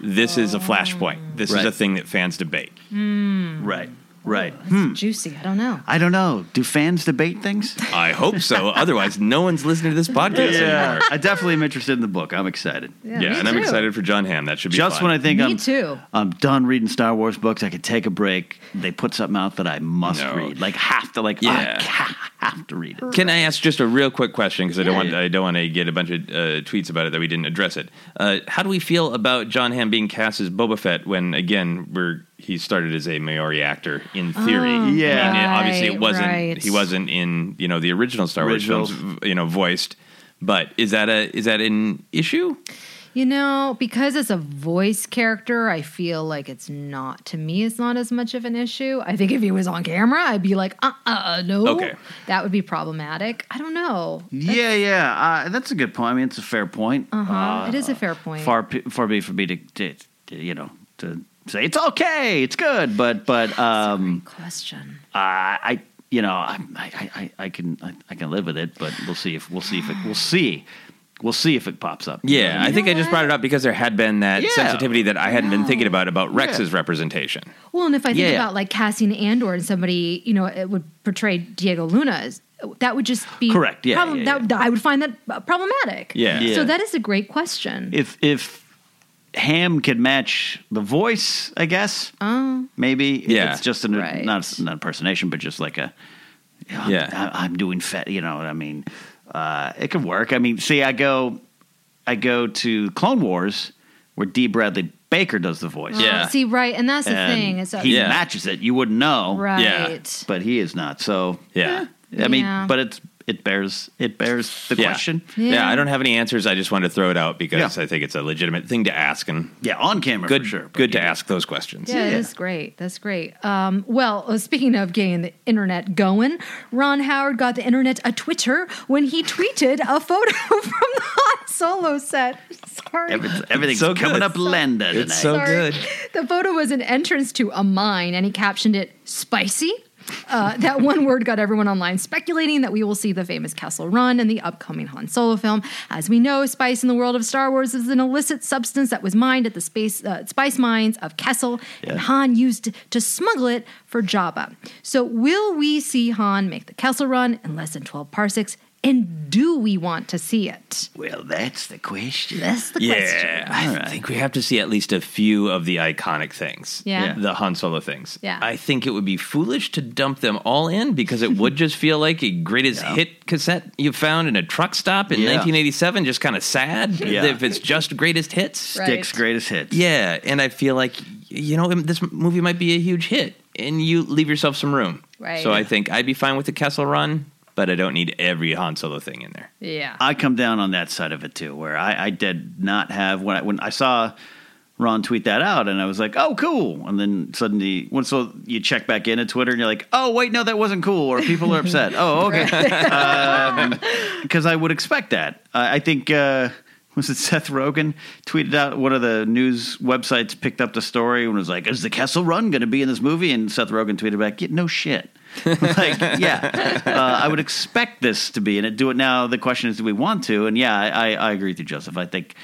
Speaker 4: this is a oh. flashpoint. This
Speaker 6: Right.
Speaker 4: is a thing that fans debate. Hmm.
Speaker 6: Right, right.
Speaker 7: Hmm. juicy. I don't know.
Speaker 6: I don't know. Do fans debate things?
Speaker 4: I hope so. Otherwise, no one's listening to this podcast anymore.
Speaker 6: I definitely am interested in the book. I'm excited.
Speaker 7: Yeah,
Speaker 4: Yeah,
Speaker 7: me
Speaker 4: and I'm excited for John Hamm. That should be
Speaker 6: Just
Speaker 4: fun.
Speaker 6: when I think
Speaker 7: Me
Speaker 6: I'm
Speaker 7: too.
Speaker 6: I'm done reading Star Wars books, I could take a break. They put something out that I must
Speaker 4: No.
Speaker 6: read, like have to, like
Speaker 4: Yeah.
Speaker 6: I ha- have to read it.
Speaker 4: Can I ask just a real quick question because I don't
Speaker 7: Yeah.
Speaker 4: want I don't want to get a bunch of uh, tweets about it that we didn't address it. Uh, how do we feel about John Hamm being cast as Boba Fett when again we're he started as a Maori actor in theory?
Speaker 7: Oh,
Speaker 6: Yeah.
Speaker 4: And it- obviously it wasn't
Speaker 7: right.
Speaker 4: he wasn't in you know the original Star Wars
Speaker 6: Originals.
Speaker 4: films you know voiced. But is that a is that an issue?
Speaker 7: You know, because it's a voice character, I feel like it's not. To me, it's not as much of an issue. I think if he was on camera, I'd be like, uh, uh, no.
Speaker 4: Okay.
Speaker 7: That would be problematic. I don't know.
Speaker 6: Yeah, yeah, uh, that's a good point. I mean, it's a fair point.
Speaker 7: Uh-huh. It is a fair point.
Speaker 6: Far, far be for me to, to, to, you know, to say it's okay, it's good, but, but, um,
Speaker 7: Question.
Speaker 6: I, I, you know, I, I, I, I can, I, I can live with it, but we'll see if we'll see if it, we'll see, we'll see if it pops up.
Speaker 4: Yeah, I think I just brought it up because there had been that
Speaker 6: Yeah.
Speaker 4: sensitivity that I hadn't been thinking about about Rex's representation.
Speaker 7: Well, and if I think
Speaker 6: Yeah.
Speaker 7: about like casting Andor and somebody, you know, it would portray Diego Luna as that would just be
Speaker 6: Correct, yeah,
Speaker 7: problem-
Speaker 6: yeah,
Speaker 7: that- I would find that uh, problematic.
Speaker 4: Yeah.
Speaker 6: Yeah.
Speaker 7: So that is a great question.
Speaker 6: If if Hamm could match the voice, I guess
Speaker 7: Oh.
Speaker 6: maybe if
Speaker 4: Yeah.
Speaker 6: it's just an,
Speaker 7: Right.
Speaker 6: not not impersonation, but just like a yeah, I'm,
Speaker 4: Yeah.
Speaker 6: I- I'm doing Fett. You know, what I mean, uh, it could work. I mean, see, I go, I go to Clone Wars where D. Bradley Baker does the voice.
Speaker 4: Yeah.
Speaker 7: See, right, and that's the
Speaker 6: and
Speaker 7: thing. Is that,
Speaker 6: he
Speaker 4: Yeah.
Speaker 6: matches it. You wouldn't know,
Speaker 7: right.
Speaker 4: Yeah.
Speaker 6: but he is not. So
Speaker 4: Yeah.
Speaker 6: I mean,
Speaker 7: Yeah.
Speaker 6: but it's it bears it bears the
Speaker 4: Yeah.
Speaker 6: question.
Speaker 4: Yeah.
Speaker 7: Yeah.
Speaker 4: I don't have any answers. I just wanted to throw it out because
Speaker 6: Yeah.
Speaker 4: I think it's a legitimate thing to ask and
Speaker 6: Yeah, on camera
Speaker 4: good
Speaker 6: for sure. but
Speaker 4: good to ask those questions.
Speaker 7: Yeah,
Speaker 6: Yeah.
Speaker 7: that's great. That's great. Um, well, uh, speaking of getting the internet going, Ron Howard got the internet a Twitter when he tweeted a photo from the Han Solo set. Sorry.
Speaker 6: Everything, everything's
Speaker 4: so
Speaker 6: coming
Speaker 4: good.
Speaker 6: up Landa tonight.
Speaker 4: It's so
Speaker 7: Sorry.
Speaker 4: good.
Speaker 7: The photo was an entrance to a mine, and he captioned it "spicy." Uh, that one word got everyone online speculating that we will see the famous Kessel Run in the upcoming Han Solo film. As we know, spice in the world of Star Wars is an illicit substance that was mined at the space uh, spice mines of Kessel, and Han used to smuggle it for Jabba. So, will we see Han make the Kessel Run in less than 12 parsecs? And do we want to see it?
Speaker 6: Well, that's the question.
Speaker 7: That's the
Speaker 4: Yeah,
Speaker 7: question.
Speaker 4: I
Speaker 6: All right.
Speaker 4: think we have to see at least a few of the iconic things.
Speaker 7: Yeah. Yeah.
Speaker 4: The Han Solo things.
Speaker 7: Yeah.
Speaker 4: I think it would be foolish to dump them all in because it would just feel like a greatest hit cassette you found in a truck stop in
Speaker 6: Yeah.
Speaker 4: 1987, just kind of sad
Speaker 6: Yeah.
Speaker 4: if it's just greatest hits.
Speaker 7: Right.
Speaker 6: Dick's greatest hits.
Speaker 4: Yeah, and I feel like you know this movie might be a huge hit, and you leave yourself some room.
Speaker 7: Right.
Speaker 4: So I think I'd be fine with the Kessel Run, but I don't need every Han Solo thing in there.
Speaker 7: Yeah.
Speaker 6: I come down on that side of it too, where I, I did not have when I when I saw Ron tweet that out, and I was like, "Oh, cool!" And then suddenly, once so you check back into Twitter, and you're like, "Oh, wait, no, that wasn't cool," or people are upset. oh, okay, because I would expect that. I I think uh, was it Seth Rogen tweeted out one of the news websites picked up the story and was like, "Is the Kessel Run going to be in this movie?" And Seth Rogen tweeted back, yeah, "No shit." like, yeah, uh, I would expect this to be and it. Do it now. The question is, do we want to? And yeah, I, I agree with you, Joseph. I think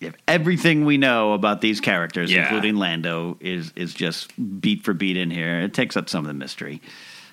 Speaker 6: if everything we know about these characters,
Speaker 4: Yeah.
Speaker 6: including Lando, is is just beat for beat in here, it takes up some of the mystery.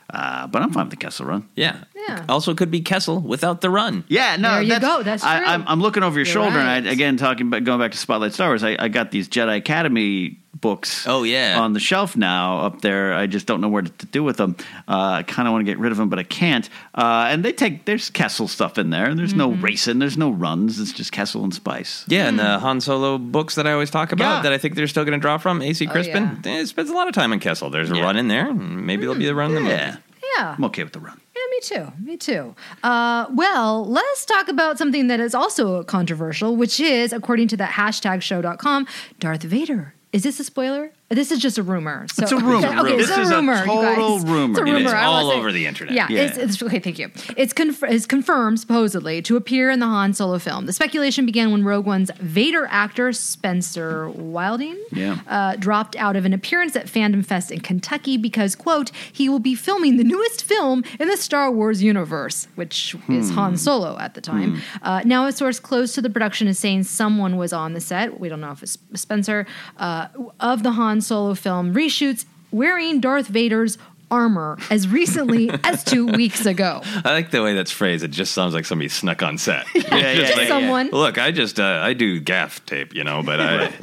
Speaker 6: Uh, but I'm fine with the Kessel Run.
Speaker 4: Yeah.
Speaker 7: Yeah.
Speaker 4: Also, it could be Kessel without the run.
Speaker 6: Yeah, no,
Speaker 7: There you
Speaker 6: that's-
Speaker 7: go. That's
Speaker 6: I,
Speaker 7: true.
Speaker 6: I'm, I'm looking over your
Speaker 7: You're
Speaker 6: shoulder,
Speaker 7: right.
Speaker 6: and I, again, talking about going back to Spotlight Star Wars. I, I got these Jedi Academy books.
Speaker 4: Oh, yeah.
Speaker 6: on the shelf now up there. I just don't know where to, to do with them. Uh, I kind of want to get rid of them, but I can't. Uh, and they take there's Kessel stuff in there. and There's no
Speaker 7: Mm-hmm.
Speaker 6: racing. There's no runs. It's just Kessel and Spice.
Speaker 4: Yeah, and the Han Solo books that I always talk about
Speaker 6: Yeah.
Speaker 4: that I think they're still going to draw from, AC
Speaker 7: Oh,
Speaker 4: Crispin, eh, spends a lot of time in Kessel. There's a
Speaker 6: Yeah.
Speaker 4: run in there, and maybe there'll be a run in the movie.
Speaker 6: Yeah,
Speaker 7: Yeah.
Speaker 6: I'm okay with the run.
Speaker 7: Yeah, me too. Me too. Uh, well, let's talk about something that is also controversial, which is, according to that hashtag show.com, Darth Vader. Is this a spoiler? This is just a rumor. So,
Speaker 6: It's a rumor.
Speaker 7: Okay,
Speaker 6: This
Speaker 7: it's a
Speaker 6: is a
Speaker 7: rumor. you
Speaker 6: total rumor.
Speaker 7: It's a rumor.
Speaker 4: is all over the internet.
Speaker 7: Yeah,
Speaker 6: Yeah.
Speaker 7: It's, it's okay. Thank you. It's conf- is confirmed supposedly to appear in the Han Solo film. The speculation began when Rogue One's Vader actor Spencer Wilding
Speaker 6: Yeah.
Speaker 7: uh, dropped out of an appearance at Fandom Fest in Kentucky because, quote, he will be filming the newest film in the Star Wars universe, which is Han Solo at the time. Uh, now, a source close to the production is saying someone was on the set. We don't know if it's Spencer uh, of the Han Solo film reshoots wearing Darth Vader's armor as recently as two weeks ago.
Speaker 4: I like the way that's phrased. It just sounds like somebody snuck on set.
Speaker 6: Yeah, yeah,
Speaker 4: Just
Speaker 6: yeah,
Speaker 4: like,
Speaker 7: Someone.
Speaker 4: Look, I just uh, I do gaff tape, you know, but I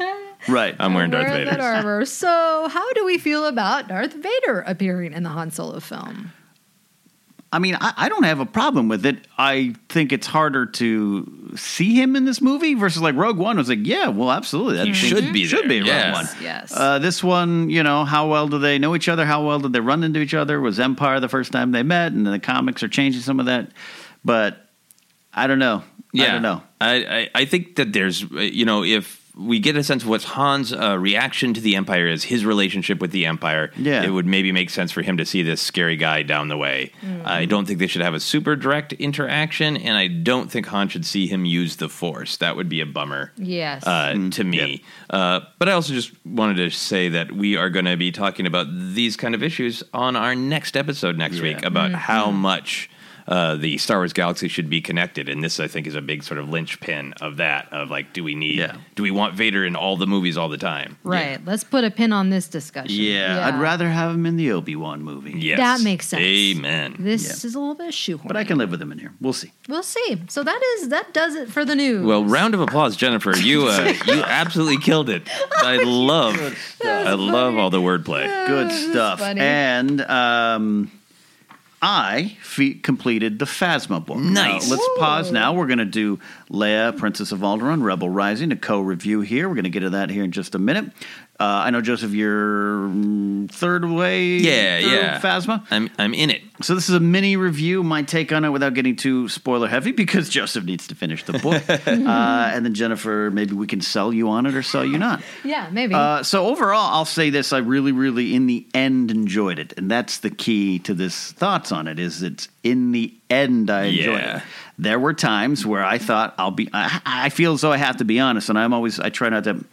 Speaker 6: Right.
Speaker 4: I'm wearing Darth
Speaker 7: Wearing that
Speaker 4: Vader.
Speaker 7: armor. So, how do we feel about Darth Vader appearing in the Han Solo film?
Speaker 6: I mean, I, I don't have a problem with it. I think it's harder to see him in this movie versus like Rogue One was like, yeah, well, absolutely, that
Speaker 4: He
Speaker 6: thing
Speaker 4: should be
Speaker 6: should
Speaker 4: there.
Speaker 6: be Rogue One.
Speaker 7: Yes.
Speaker 6: Uh, this one, you know, how well do they know each other? How well did they run into each other? Was Empire the first time they met? And the comics are changing some of that, but I don't know. Yeah, I don't know.
Speaker 4: I, I, I think that there's, uh, you know, if we get a sense of what Han's uh, reaction to the Empire is, his relationship with the Empire,
Speaker 6: Yeah.
Speaker 4: it would maybe make sense for him to see this scary guy down the way.
Speaker 7: Mm-hmm.
Speaker 4: I don't think they should have a super direct interaction, and I don't think Han should see him use the Force. That would be a bummer.
Speaker 7: Yes.
Speaker 4: Uh, to me. Uh, but I also just wanted to say that we are going to be talking about these kind of issues on our next episode next week about how much uh, the Star Wars galaxy should be connected. And this, I think, is a big sort of linchpin of that. Of like, do we need,
Speaker 6: Yeah.
Speaker 4: do we want Vader in all the movies all the time?
Speaker 7: right. Let's put a pin on this discussion.
Speaker 6: Yeah, I'd rather have him in the Obi Wan movie.
Speaker 4: Yes.
Speaker 7: That makes sense.
Speaker 4: Amen.
Speaker 7: This is a little bit of shoehorn.
Speaker 6: But I can live with him in here. We'll see.
Speaker 7: We'll see. So that is that does it for the news.
Speaker 4: Well, round of applause, Jennifer. You uh, you absolutely killed it. I love I love all the wordplay.
Speaker 6: Good stuff. And um, I fe- completed the Phasma book.
Speaker 4: Nice.
Speaker 6: Now, let's pause now. We're going to do Leia, Princess of Alderaan, Rebel Rising, a co-review here. We're going to get to that here in just a minute. Uh, I know Joseph, you're mm, third way.
Speaker 4: Yeah,
Speaker 6: through
Speaker 4: yeah.
Speaker 6: Phasma.
Speaker 4: I'm I'm in it.
Speaker 6: So this is a mini review, my take on it without getting too spoiler heavy because Joseph needs to finish the book, uh, and then Jennifer, maybe we can sell you on it or sell you not.
Speaker 7: yeah, maybe.
Speaker 6: Uh, so overall, I'll say this: I really, really, in the end, enjoyed it, and that's the key to this thoughts on it. Is it's in the end I enjoyed
Speaker 4: Yeah.
Speaker 6: it. There were times where I thought I'll be. I, I feel as though I have to be honest, and I'm always. I try not to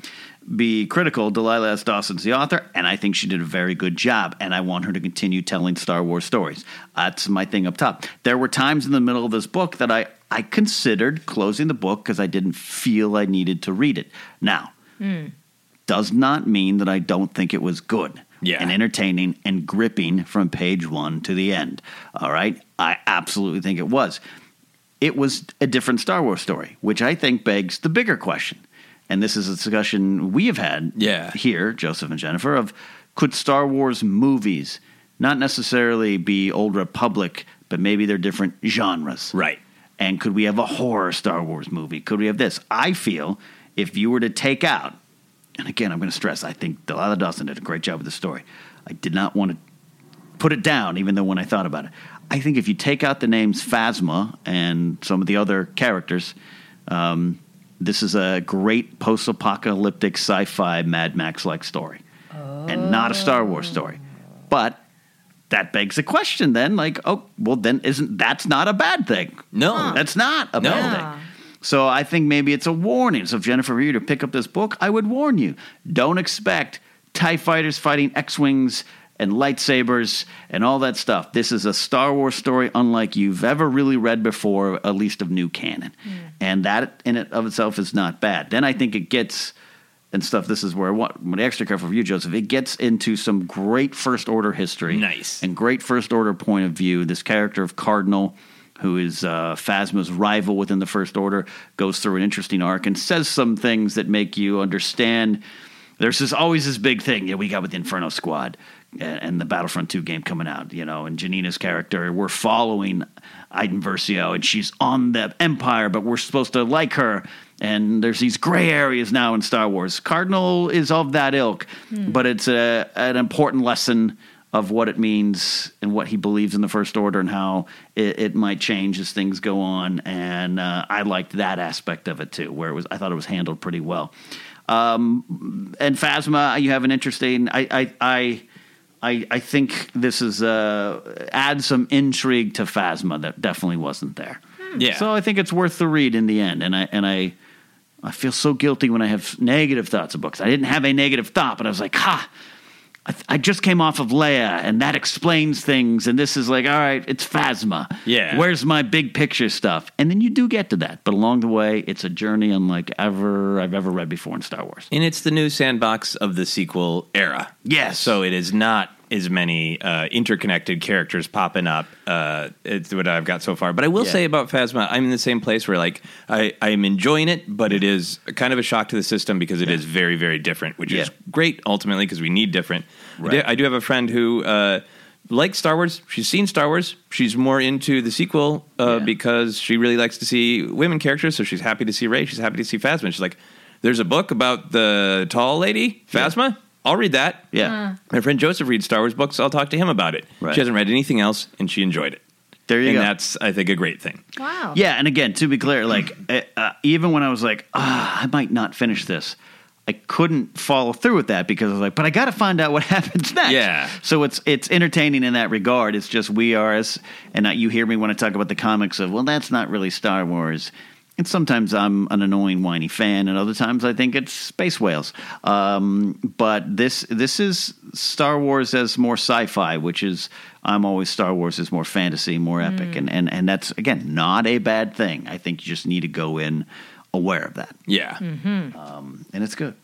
Speaker 6: be critical. Delilah S. Dawson's the author, and I think she did a very good job, and I want her to continue telling Star Wars stories. That's my thing up top. There were times in the middle of this book that I I considered closing the book because I didn't feel I needed to read it. Now does not mean that I don't think it was good
Speaker 4: Yeah.
Speaker 6: and entertaining and gripping from page one to the end. All right. I absolutely think it was. It was a different Star Wars story, which I think begs the bigger question. And this is a discussion we have had
Speaker 4: Yeah.
Speaker 6: here, Joseph and Jennifer, of could Star Wars movies not necessarily be Old Republic, but maybe they're different genres?
Speaker 4: Right.
Speaker 6: And could we have a horror Star Wars movie? Could we have this? I feel if you were to take out, and again, I'm going to stress, I think Delilah Dawson did a great job with the story. I did not want to put it down, even though when I thought about it, I think if you take out the names Phasma and some of the other characters, um, this is a great post apocalyptic sci fi Mad Max like story and not a Star Wars story. But that begs the question then, like, oh, well, then isn't that's not a bad thing?
Speaker 4: No.
Speaker 6: That's not a
Speaker 4: No.
Speaker 6: bad
Speaker 7: Yeah.
Speaker 6: thing. So I think maybe it's a warning. So if Jennifer were you to pick up this book, I would warn you: don't expect Tie fighters fighting X-wings and lightsabers and all that stuff. This is a Star Wars story unlike you've ever really read before, at least of new canon. And that in it of itself is not bad. Then I think it gets and stuff. This is where I want my extra careful for you, Joseph. It gets into some great first order history,
Speaker 4: Nice.
Speaker 6: and great first order point of view. This character of Cardinal, who is uh, Phasma's rival within the First Order, goes through an interesting arc and says some things that make you understand. There's this always this big thing yeah, we got with the Inferno Squad and, the Battlefront 2 game coming out, you know, and Janina's character, we're following Iden Versio, and she's on the Empire, but we're supposed to like her. And there's these gray areas now in Star Wars. Cardinal is of that ilk, but it's a, an important lesson of what it means and what he believes in the First Order and how it, it might change as things go on. And uh, I liked that aspect of it too, where it was I thought it was handled pretty well. Um, and Phasma, you have an interesting. I I I, I, I think this is uh, adds some intrigue to Phasma that definitely wasn't there.
Speaker 4: Yeah.
Speaker 6: So I think it's worth the read in the end. And I and I I feel so guilty when I have negative thoughts of books. I didn't have a negative thought, but I was like, ha. I, I just came off of Leia, and that explains things. And this is like, all right, it's Phasma.
Speaker 4: Yeah.
Speaker 6: Where's my big picture stuff? And then you do get to that, but along the way, it's a journey unlike ever I've ever read before in Star Wars.
Speaker 4: And it's the new sandbox of the sequel era.
Speaker 6: Yes.
Speaker 4: So it is not as many uh, interconnected characters popping up. Uh, it's what I've got so far. But I will
Speaker 6: Yeah.
Speaker 4: say about Phasma, I'm in the same place where like I I'm enjoying it, but it is kind of a shock to the system because it is very very different, which is great ultimately because we need different. I,
Speaker 6: Right.
Speaker 4: do, I do have a friend who. Uh, likes Star Wars. She's seen Star Wars. She's more into the sequel uh,
Speaker 6: Yeah.
Speaker 4: because she really likes to see women characters. So she's happy to see Rey. She's happy to see Phasma. She's like, "There's a book about the tall lady, Phasma. I'll read that."
Speaker 6: Yeah.
Speaker 4: My friend Joseph reads Star Wars books. I'll talk to him about it.
Speaker 6: Right.
Speaker 4: She hasn't read anything else, and she enjoyed it.
Speaker 6: There you go.
Speaker 4: and
Speaker 6: go.
Speaker 4: that's, I think, a great thing.
Speaker 7: Wow.
Speaker 6: Yeah, and again, to be clear, like uh, uh, even when I was like, ah, I might not finish this, I couldn't follow through with that because I was like, but I got to find out what happens next.
Speaker 4: Yeah.
Speaker 6: So it's it's entertaining in that regard. It's just we are as, and uh, you hear me when I talk about the comics of, well, that's not really Star Wars. And sometimes I'm an annoying, whiny fan, and other times I think it's space whales. Um, but this this is Star Wars as more sci-fi, which is I'm always Star Wars as more fantasy, more epic, mm. and, and and that's again not a bad thing. I think you just need to go in aware of that,
Speaker 4: Yeah. Mm-hmm.
Speaker 6: Um, and it's good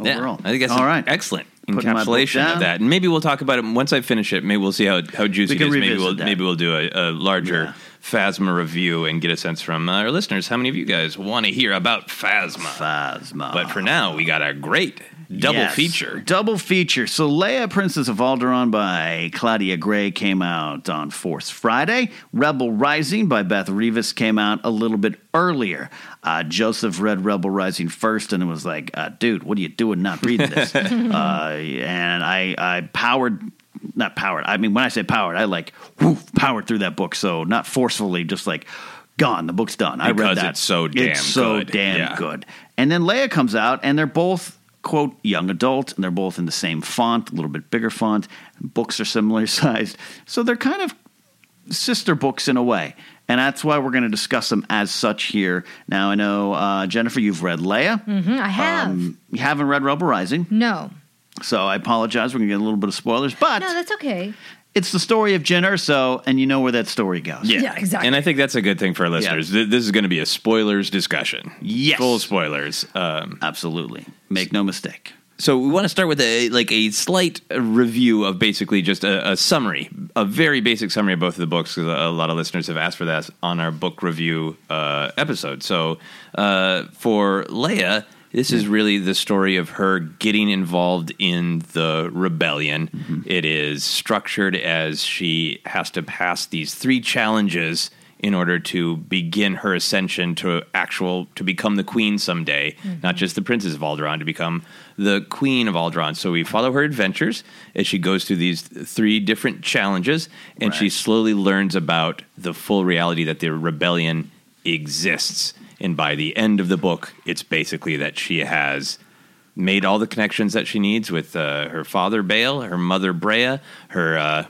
Speaker 4: Yeah.
Speaker 6: overall.
Speaker 4: I think that's
Speaker 6: all
Speaker 4: an
Speaker 6: right.
Speaker 4: excellent
Speaker 6: Putting my book
Speaker 4: encapsulation of that. And maybe we'll talk about it once I finish it. Maybe we'll see how, how juicy
Speaker 6: We
Speaker 4: it. Maybe we'll
Speaker 6: that.
Speaker 4: maybe we'll do a, a larger
Speaker 6: Yeah.
Speaker 4: Phasma review and get a sense from uh, our listeners. How many of you guys want to hear about Phasma?
Speaker 6: Phasma.
Speaker 4: But for now, we got a great double
Speaker 6: Yes.
Speaker 4: feature.
Speaker 6: Double feature. So Leia, Princess of Alderaan by Claudia Gray came out on Force Friday. Rebel Rising by Beth Revis came out a little bit earlier. Uh, Joseph read Rebel Rising first and it was like, uh, dude, what are you doing not reading this? uh, and I, I powered, not powered. I mean, when I say powered, I like woof, powered through that book. So not forcefully, just like gone. The book's done. I read that.
Speaker 4: it's so damn
Speaker 6: It's so
Speaker 4: good.
Speaker 6: damn
Speaker 4: Yeah.
Speaker 6: good. And then Leia comes out, and they're both quote young adult, and they're both in the same font, a little bit bigger font. Books are similar sized, so they're kind of sister books in a way. And that's why we're going to discuss them as such here. Now, I know, uh, Jennifer, you've read Leia.
Speaker 7: hmm I have.
Speaker 6: Um, you haven't read Rebel Rising,
Speaker 7: no.
Speaker 6: So I apologize. We're going to get a little bit of spoilers, but
Speaker 7: No, that's okay.
Speaker 6: it's the story of Jyn Erso, and you know where that story goes.
Speaker 7: Yeah, exactly.
Speaker 4: And I think that's a good thing for our listeners. Th- This is going to be a spoilers discussion.
Speaker 6: Yes.
Speaker 4: Full spoilers. Um,
Speaker 6: Absolutely. Make no mistake.
Speaker 4: So we want to start with a like a slight review of basically just a, a summary, a very basic summary of both of the books. 'cause a lot of listeners have asked for that on our book review uh, episode. So uh, for Leia, this is really the story of her getting involved in the rebellion. Mm-hmm. It is structured as she has to pass these three challenges in order to begin her ascension to actual to become the queen someday, not mm-hmm. just the princess of Alderaan, to become the queen of Alderaan. So we follow her adventures as she goes through these three different challenges, and she slowly learns about the full reality that the rebellion exists. And by the end of the book, it's basically that she has made all the connections that she needs with uh, her father Bail, her mother Breha, her uh,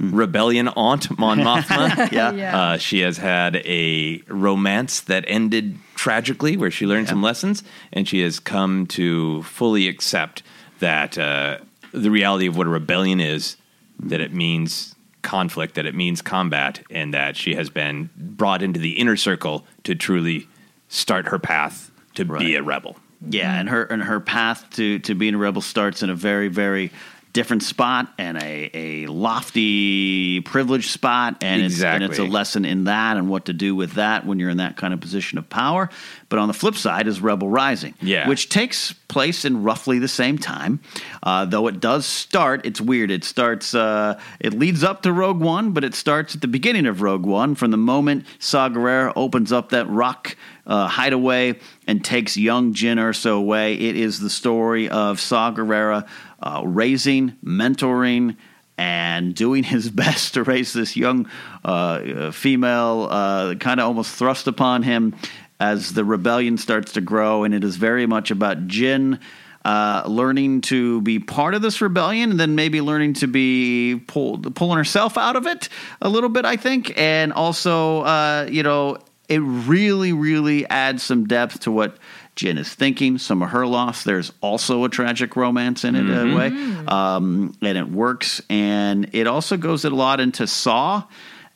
Speaker 4: rebellion aunt Mon Mothma.
Speaker 6: Yeah.
Speaker 7: Yeah.
Speaker 4: Uh, she has had a romance that ended tragically, where she learned some lessons, and she has come to fully accept that uh, the reality of what a rebellion is, that it means conflict, that it means combat, and that she has been brought into the inner circle to truly start her path to be a rebel.
Speaker 6: Yeah, and her and her path to to being a rebel starts in a very very different spot and a, a lofty privileged spot and it's, and it's a lesson in that and what to do with that when you're in that kind of position of power but on the flip side is rebel rising
Speaker 4: Yeah.
Speaker 6: which takes place in roughly the same time uh, though it does start it's weird it starts uh, it leads up to rogue one but it starts at the beginning of rogue one from the moment saw Gerrera opens up that rock uh, hideaway and takes young Jyn Erso away. It is the story of Saw Gerrera uh, raising, mentoring, and doing his best to raise this young uh, uh, female, uh, kind of almost thrust upon him as the rebellion starts to grow. And it is very much about Jyn. Uh, learning to be part of this rebellion, and then maybe learning to be pulled, pulling herself out of it a little bit, I think, and also, uh, you know, it really, really adds some depth to what Jen is thinking. Some of her loss. There's also a tragic romance in it, in a way, um, and it works. And it also goes a lot into Saw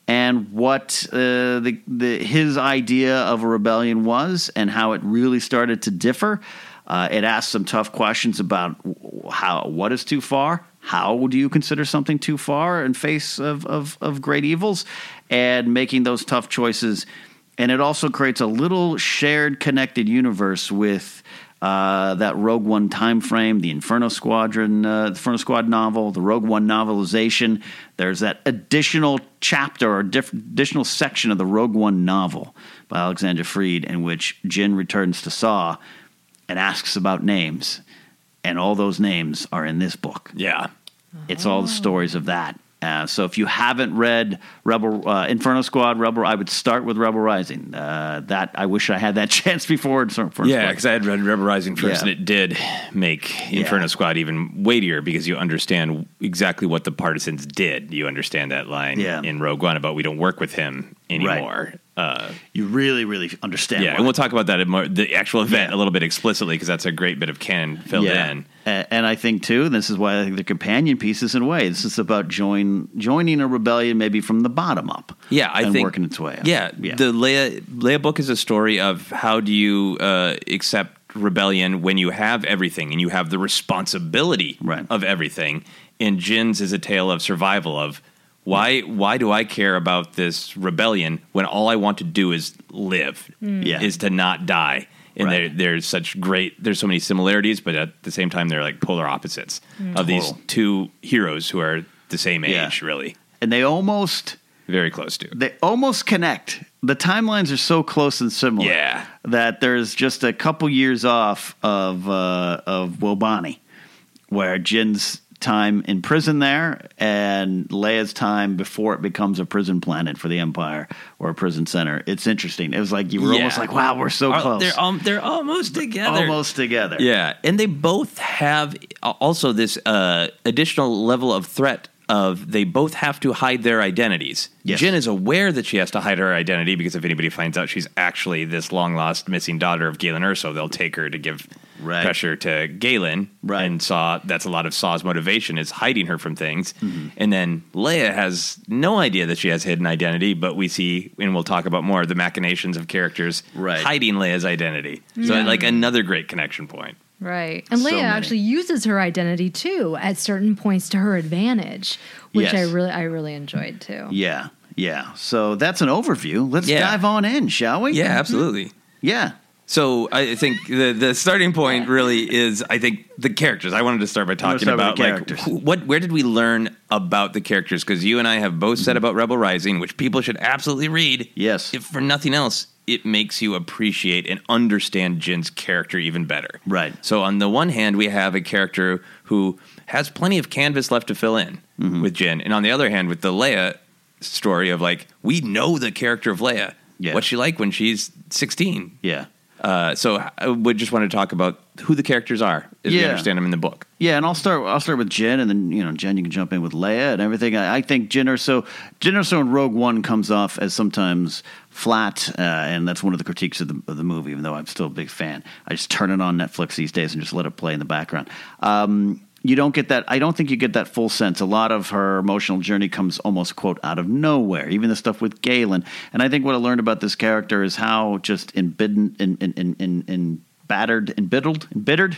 Speaker 6: and what uh, the, the his idea of a rebellion was, and how it really started to differ. Uh, it asks some tough questions about how what is too far. How do you consider something too far in face of, of, of great evils, and making those tough choices and it also creates a little shared connected universe with uh, that Rogue One time frame, the Inferno Squadron, uh, the Inferno Squad novel, the Rogue One novelization. There's that additional chapter or diff- additional section of the Rogue One novel by Alexander Freed, in which Jyn returns to Saw and asks about names, and all those names are in this book.
Speaker 4: Yeah.
Speaker 6: It's all the stories of that. Uh, so if you haven't read Rebel uh, Inferno Squad, Rebel, I would start with Rebel Rising. Uh, that I wish I had that chance before. Inferno
Speaker 4: Yeah, because I had read Rebel Rising first,
Speaker 6: Yeah.
Speaker 4: and it did make Inferno Squad even weightier because you understand exactly what the partisans did. You understand that line
Speaker 6: Yeah.
Speaker 4: in Rogue One about we don't work with him anymore. Uh,
Speaker 6: you really, really understand.
Speaker 4: yeah,
Speaker 6: why.
Speaker 4: and we'll talk about that at more, the actual event a little bit explicitly because that's a great bit of canon filled in.
Speaker 6: A- And I think too, this is why I think the companion pieces in a way. This is about join joining a rebellion maybe from the bottom up.
Speaker 4: Yeah, I
Speaker 6: and
Speaker 4: think
Speaker 6: working its way up.
Speaker 4: Yeah,
Speaker 6: yeah.
Speaker 4: the Leia Leia book is a story of how do you uh, accept rebellion when you have everything and you have the responsibility of everything. And Jyn's is a tale of survival of why why do I care about this rebellion when all I want to do is live,
Speaker 6: Mm. Yeah.
Speaker 4: is to not die. And there, there's such great, there's so many similarities, but at the same time, they're like polar opposites
Speaker 6: Mm.
Speaker 4: of these two heroes who are the same age,
Speaker 6: Yeah.
Speaker 4: really.
Speaker 6: and they almost
Speaker 4: very close to.
Speaker 6: They almost connect. The timelines are so close and similar.
Speaker 4: Yeah.
Speaker 6: that there's just a couple years off of uh, of Wobani, where Jyn's time in prison there and Leia's time before it becomes a prison planet for the Empire or a prison center. It's interesting. It was like you were almost like, wow, we're so
Speaker 4: Are-
Speaker 6: close.
Speaker 4: They're um, they're almost together.
Speaker 6: almost together.
Speaker 4: Yeah, and they both have also this uh, additional level of threat of they both have to hide their identities. Jyn is aware that she has to hide her identity because if anybody finds out she's actually this long lost missing daughter of Galen Erso, they'll take her to give
Speaker 6: Right.
Speaker 4: pressure to Galen. Right. And Saw that's a lot of Saw's motivation is hiding her from things.
Speaker 6: Mm-hmm.
Speaker 4: And then Leia has no idea that she has hidden identity, but we see and we'll talk about more the machinations of characters
Speaker 6: Right.
Speaker 4: hiding Leia's identity. So
Speaker 7: Yeah.
Speaker 4: like another great connection point.
Speaker 7: Right. And
Speaker 4: So
Speaker 7: Leia
Speaker 4: many.
Speaker 7: actually uses her identity too at certain points to her advantage, which
Speaker 6: Yes.
Speaker 7: I really I really enjoyed too.
Speaker 6: Yeah, yeah. So that's an overview. Let's
Speaker 4: Yeah.
Speaker 6: dive on in, shall we?
Speaker 4: Yeah, absolutely.
Speaker 6: Yeah.
Speaker 4: So I think the the starting point really is I think the characters. I wanted to start by talking
Speaker 6: start
Speaker 4: about like
Speaker 6: characters.
Speaker 4: what where did we learn about the characters because you and I have both
Speaker 6: Mm-hmm.
Speaker 4: said about Rebel Rising, which people should absolutely read.
Speaker 6: Yes.
Speaker 4: If for nothing else, it makes you appreciate and understand Jyn's character even better.
Speaker 6: Right.
Speaker 4: So on the one hand, we have a character who has plenty of canvas left to fill in
Speaker 6: Mm-hmm.
Speaker 4: with Jyn, and on the other hand, with the Leia story of like we know the character of Leia.
Speaker 6: Yeah.
Speaker 4: What's she like when she's sixteen?
Speaker 6: Yeah.
Speaker 4: Uh, so I would just want to talk about who the characters are as we understand them in the book.
Speaker 6: Yeah, and I'll start. I'll start with Jen, and then you know, Jen, you can jump in with Leia and everything. I, I think Jyn Erso, Jyn Erso in Rogue One comes off as sometimes flat, uh, and that's one of the critiques of the of the movie. Even though I'm still a big fan, I just turn it on Netflix these days and just let it play in the background. Um, you don't get that. I don't think you get that full sense. A lot of her emotional journey comes almost quote out of nowhere. Even the stuff with Galen, and I think what I learned about this character is how just embittered, in, in, in, in, in battered, embittered, embittered,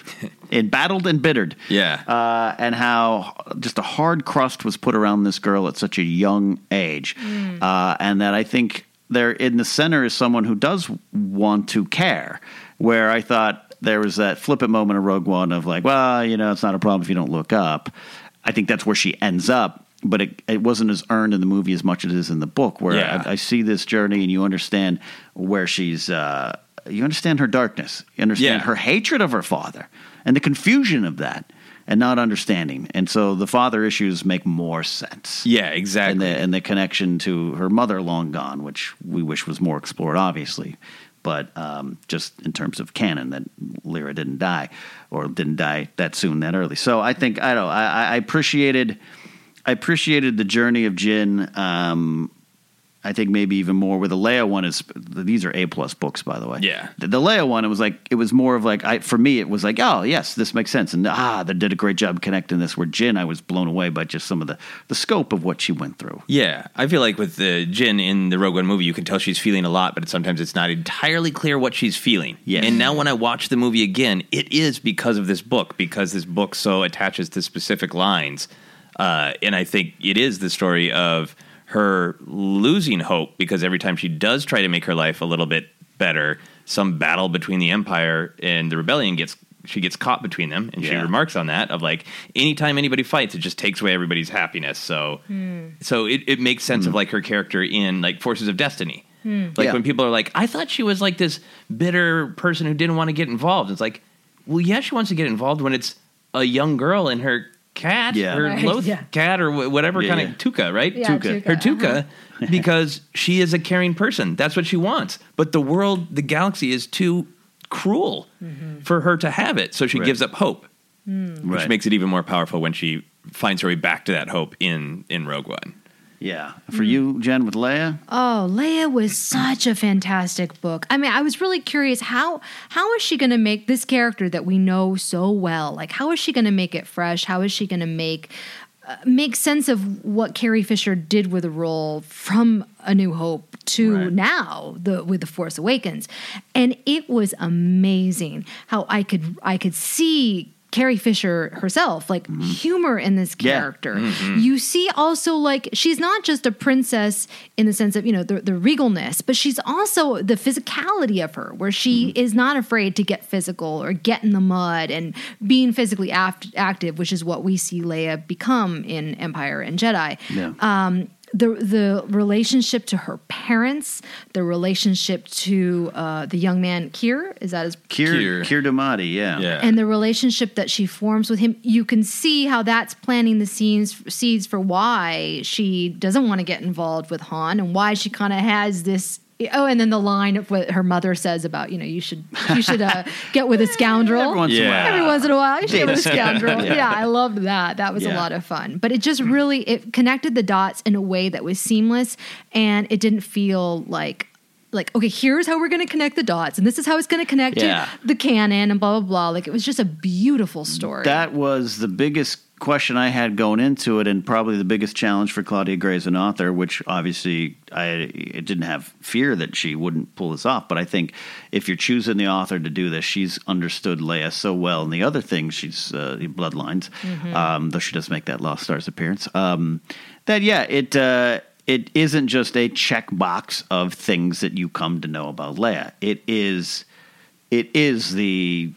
Speaker 6: embattled, and bittered
Speaker 4: Yeah.
Speaker 6: uh, and how just a hard crust was put around this girl at such a young age, uh, and that I think there in the center is someone who does want to care. Where I thought there was that flippant moment of Rogue One of like, well, you know, it's not a problem if you don't look up. I think that's where she ends up. But it, it wasn't as earned in the movie as much as it is in the book, where
Speaker 4: Yeah.
Speaker 6: I, I see this journey and you understand where she's, uh, you understand her darkness, you understand
Speaker 4: Yeah.
Speaker 6: her hatred of her father and the confusion of that and not understanding. And so the father issues make more sense.
Speaker 4: Yeah, exactly.
Speaker 6: And the, and the connection to her mother long gone, which we wish was more explored, obviously. But um, just in terms of canon, that Lyra didn't die or didn't die that soon, that early. So I think I don't. I, I appreciated, I appreciated the journey of Jyn. Um, I think maybe even more with the Leia one is these are A plus books by the way.
Speaker 4: Yeah.
Speaker 6: The, the Leia one it was like it was more of like I for me it was like oh yes this makes sense and ah they did a great job connecting this. Where Jyn I was blown away by just some of the the scope of what she went through.
Speaker 4: Yeah, I feel like with the Jyn in the Rogue One movie, you can tell she's feeling a lot, but sometimes it's not entirely clear what she's feeling.
Speaker 6: Yes.
Speaker 4: And now when I watch the movie again, it is because of this book, because this book so attaches to specific lines. Uh, and I think it is the story of her losing hope because every time she does try to make her life a little bit better, some battle between the Empire and the rebellion gets she gets caught between them, and she remarks on that of like anytime anybody fights, it just takes away everybody's happiness. So, hmm. so it, it makes sense of hmm. like her character in like Forces of Destiny. Hmm. Like
Speaker 6: Yeah.
Speaker 4: when people are like, I thought she was like this bitter person who didn't want to get involved. It's like, well, yeah, she wants to get involved when it's a young girl and her cat,
Speaker 6: Yeah.
Speaker 4: her
Speaker 7: Right,
Speaker 4: loth
Speaker 7: yeah.
Speaker 4: cat, or whatever
Speaker 6: Yeah,
Speaker 4: kind
Speaker 6: yeah.
Speaker 4: of tooka, right?
Speaker 7: Yeah,
Speaker 6: Tooka.
Speaker 7: Tooka.
Speaker 4: her tooka, uh-huh. because she is a caring person. That's what she wants. But the world, the galaxy, is too cruel mm-hmm. for her to have it. So she
Speaker 6: Right.
Speaker 4: gives up hope, hmm. which
Speaker 6: Right.
Speaker 4: makes it even more powerful when she finds her way back to that hope in in Rogue One.
Speaker 6: Yeah. For you, Jen, with Leia,
Speaker 7: Oh, Leia was such a fantastic book. I mean, I was really curious how how is she going to make this character that we know so well? Like, how is she going to make it fresh? How is she going to make uh, make sense of what Carrie Fisher did with the role from A New Hope to
Speaker 6: Right.
Speaker 7: now the with the Force Awakens, and it was amazing how I could I could see. Carrie Fisher herself, like mm-hmm. humor in this
Speaker 6: Yeah.
Speaker 7: character. Mm-hmm. You see also like she's not just a princess in the sense of, you know, the, the regalness, but she's also the physicality of her, where she mm-hmm. is not afraid to get physical or get in the mud and being physically act- active, which is what we see Leia become in Empire and Jedi.
Speaker 6: Yeah.
Speaker 7: Um, the the relationship to her parents, the relationship to uh, the young man Kier, is that his
Speaker 6: Kier,
Speaker 4: Kier.
Speaker 6: Kier Domadi, yeah.
Speaker 4: Yeah.
Speaker 7: and the relationship that she forms with him you can see how that's planting the scenes seeds for why she doesn't want to get involved with Han and why she kind of has this oh and then the line of what her mother says about you know you should you should uh, get with a scoundrel
Speaker 6: Every once in a
Speaker 4: Yeah.
Speaker 6: while.
Speaker 7: Every once in a while, you should get with a scoundrel.
Speaker 6: Yeah.
Speaker 7: yeah. I loved that. That was a lot of fun. But it just really it connected the dots in a way that was seamless, and it didn't feel like like okay, here's how we're going to connect the dots, and this is how it's going to connect
Speaker 6: Yeah.
Speaker 7: to the canon, and blah blah blah. Like it was just a beautiful story.
Speaker 6: That was the biggest question I had going into it, and probably the biggest challenge for Claudia Gray as an author. Which obviously I it didn't have fear that she wouldn't pull this off, but I think if you're choosing the author to do this, she's understood Leia so well, and the other things she's uh, the Bloodlines, um, though she does make that Lost Stars appearance. Um, that yeah, it. Uh, it isn't just a checkbox of things that you come to know about Leia. It is, it is the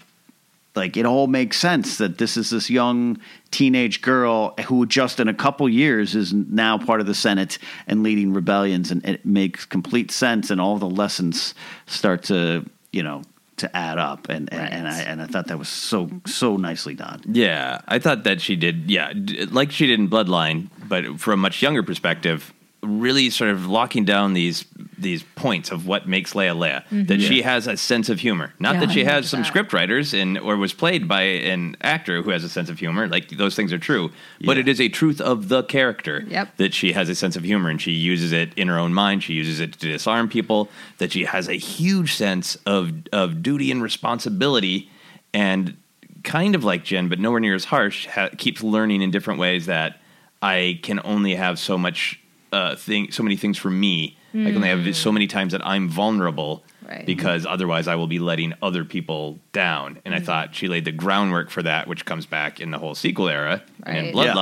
Speaker 6: like it all makes sense that this is this young teenage girl who just in a couple years is now part of the senate and leading rebellions. And it makes complete sense and all the lessons start to you know to add up. And and, and i and i thought that was so so nicely done.
Speaker 4: Yeah, I thought that she did. Yeah, like she did in Bloodline, but from a much younger perspective, really sort of locking down these these points of what makes Leia Leia.
Speaker 7: Mhm.
Speaker 4: That she has a sense of humor. Not
Speaker 7: Yeah,
Speaker 4: that she has some
Speaker 7: that.
Speaker 4: script writers and or was played by an actor who has a sense of humor. Like those things are true, but it is a truth of the character
Speaker 7: Yep.
Speaker 4: that she has a sense of humor and she uses it in her own mind. She uses it to disarm people. That she has a huge sense of of duty and responsibility, and kind of like Jen, but nowhere near as harsh. Ha- keeps learning in different ways that I can only have so much uh, thing, so many things for me. I can only have so many times that I'm vulnerable
Speaker 7: Right.
Speaker 4: because otherwise I will be letting other people down. And I thought she laid the groundwork for that, which comes back in the whole sequel era and in
Speaker 7: Right.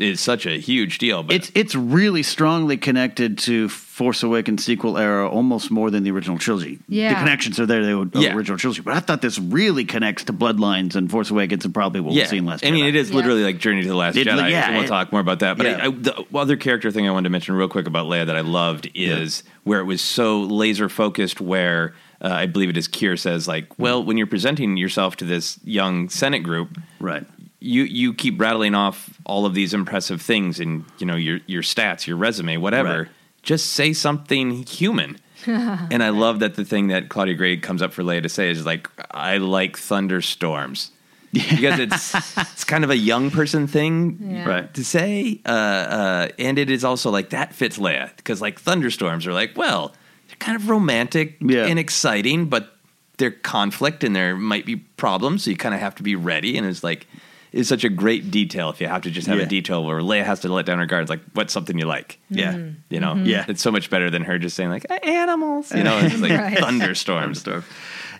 Speaker 4: Bloodline is such a huge deal. But
Speaker 6: It's it's really strongly connected to Force Awakens sequel era, almost more than the original trilogy.
Speaker 7: Yeah.
Speaker 6: the connections are there. The
Speaker 4: Yeah.
Speaker 6: original trilogy, but I thought this really connects to Bloodlines and Force Awakens, and probably what
Speaker 4: yeah,
Speaker 6: we've seen last.
Speaker 4: I mean,
Speaker 6: Jedi.
Speaker 4: it is
Speaker 7: Yeah.
Speaker 4: literally like Journey to the Last
Speaker 6: It-
Speaker 4: Jedi.
Speaker 6: yeah,
Speaker 4: and we'll
Speaker 6: it-
Speaker 4: talk more about that. But
Speaker 6: yeah.
Speaker 4: I, I, the other character thing I wanted to mention real quick about Leia that I loved is where it was so laser focused. Where uh, I believe it is Kier says like, well, when you're presenting yourself to this young Senate group,
Speaker 6: right.
Speaker 4: You you keep rattling off all of these impressive things and you know your your stats, your resume, whatever.
Speaker 6: Right.
Speaker 4: Just say something human. and I love that the thing that Claudia Gray comes up for Leia to say is like, I like thunderstorms. because it's it's kind of a young person thing
Speaker 7: Yeah.
Speaker 6: Right.
Speaker 4: to say, uh, uh, and it is also like that fits Leia because like thunderstorms are like, well, they're kind of romantic
Speaker 6: Yeah.
Speaker 4: and exciting, but they're conflict and there might be problems, so you kind of have to be ready. And it's like it's such a great detail if you have to just have
Speaker 6: Yeah.
Speaker 4: a detail where Leia has to let down her guards. Like, what's something you like?
Speaker 6: Yeah. Mm-hmm.
Speaker 4: You know, mm-hmm.
Speaker 6: Yeah.
Speaker 4: it's so much better than her just saying like uh, animals. You know, it's like
Speaker 7: Right.
Speaker 4: thunderstorms.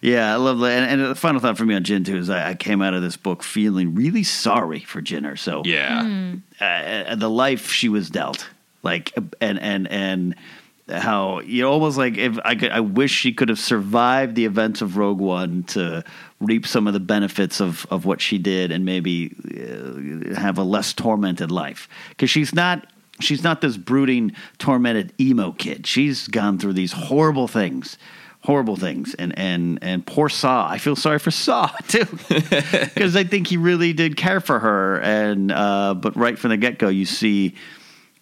Speaker 6: Yeah, I love that. And, and the final thought for me on Jyn too is I, I came out of this book feeling really sorry for Jyn So
Speaker 4: Yeah, hmm.
Speaker 6: uh, uh, the life she was dealt, like, and and and how you know, almost like if I could, I wish she could have survived the events of Rogue One to reap some of the benefits of of what she did, and maybe uh, have a less tormented life because she's not. She's not this brooding, tormented emo kid. She's gone through these horrible things, horrible things, and and and poor Saw. I feel sorry for Saw too, because I think he really did care for her. And uh, but right from the get go, you see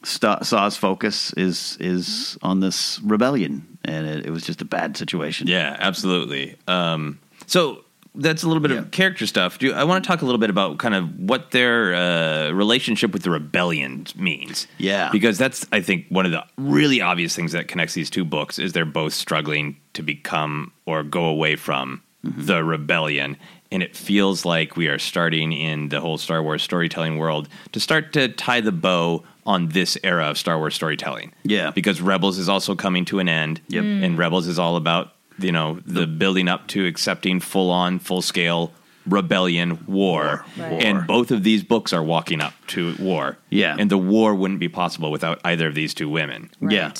Speaker 6: Sta- Saw's focus is is on this rebellion, and it, it was just a bad situation.
Speaker 4: Yeah, absolutely. Um, so that's a little bit
Speaker 6: Yeah.
Speaker 4: of character stuff. Do I want to talk a little bit about kind of what their uh, relationship with the rebellion means?
Speaker 6: Yeah.
Speaker 4: because that's I think one of the really obvious things that connects these two books is they're both struggling to become or go away from
Speaker 6: Mm-hmm.
Speaker 4: the rebellion. And it feels like we are starting in the whole Star Wars storytelling world to start to tie the bow on this era of Star Wars storytelling.
Speaker 6: Yeah.
Speaker 4: Because Rebels is also coming to an end.
Speaker 6: Yep. Mm.
Speaker 4: And Rebels is all about, you know, the building up to accepting full on, full scale rebellion, war.
Speaker 6: Right.
Speaker 4: And both of these books are walking up to war.
Speaker 6: Yeah.
Speaker 4: And the war wouldn't be possible without either of these two women.
Speaker 7: Right.
Speaker 6: Yeah,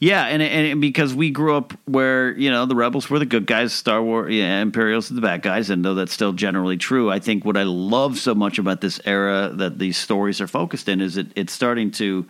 Speaker 6: and and because we grew up where you know the rebels were the good guys, Star Wars, yeah, Imperials are the bad guys, and though that's still generally true, I think what I love so much about this era that these stories are focused in is it it's starting to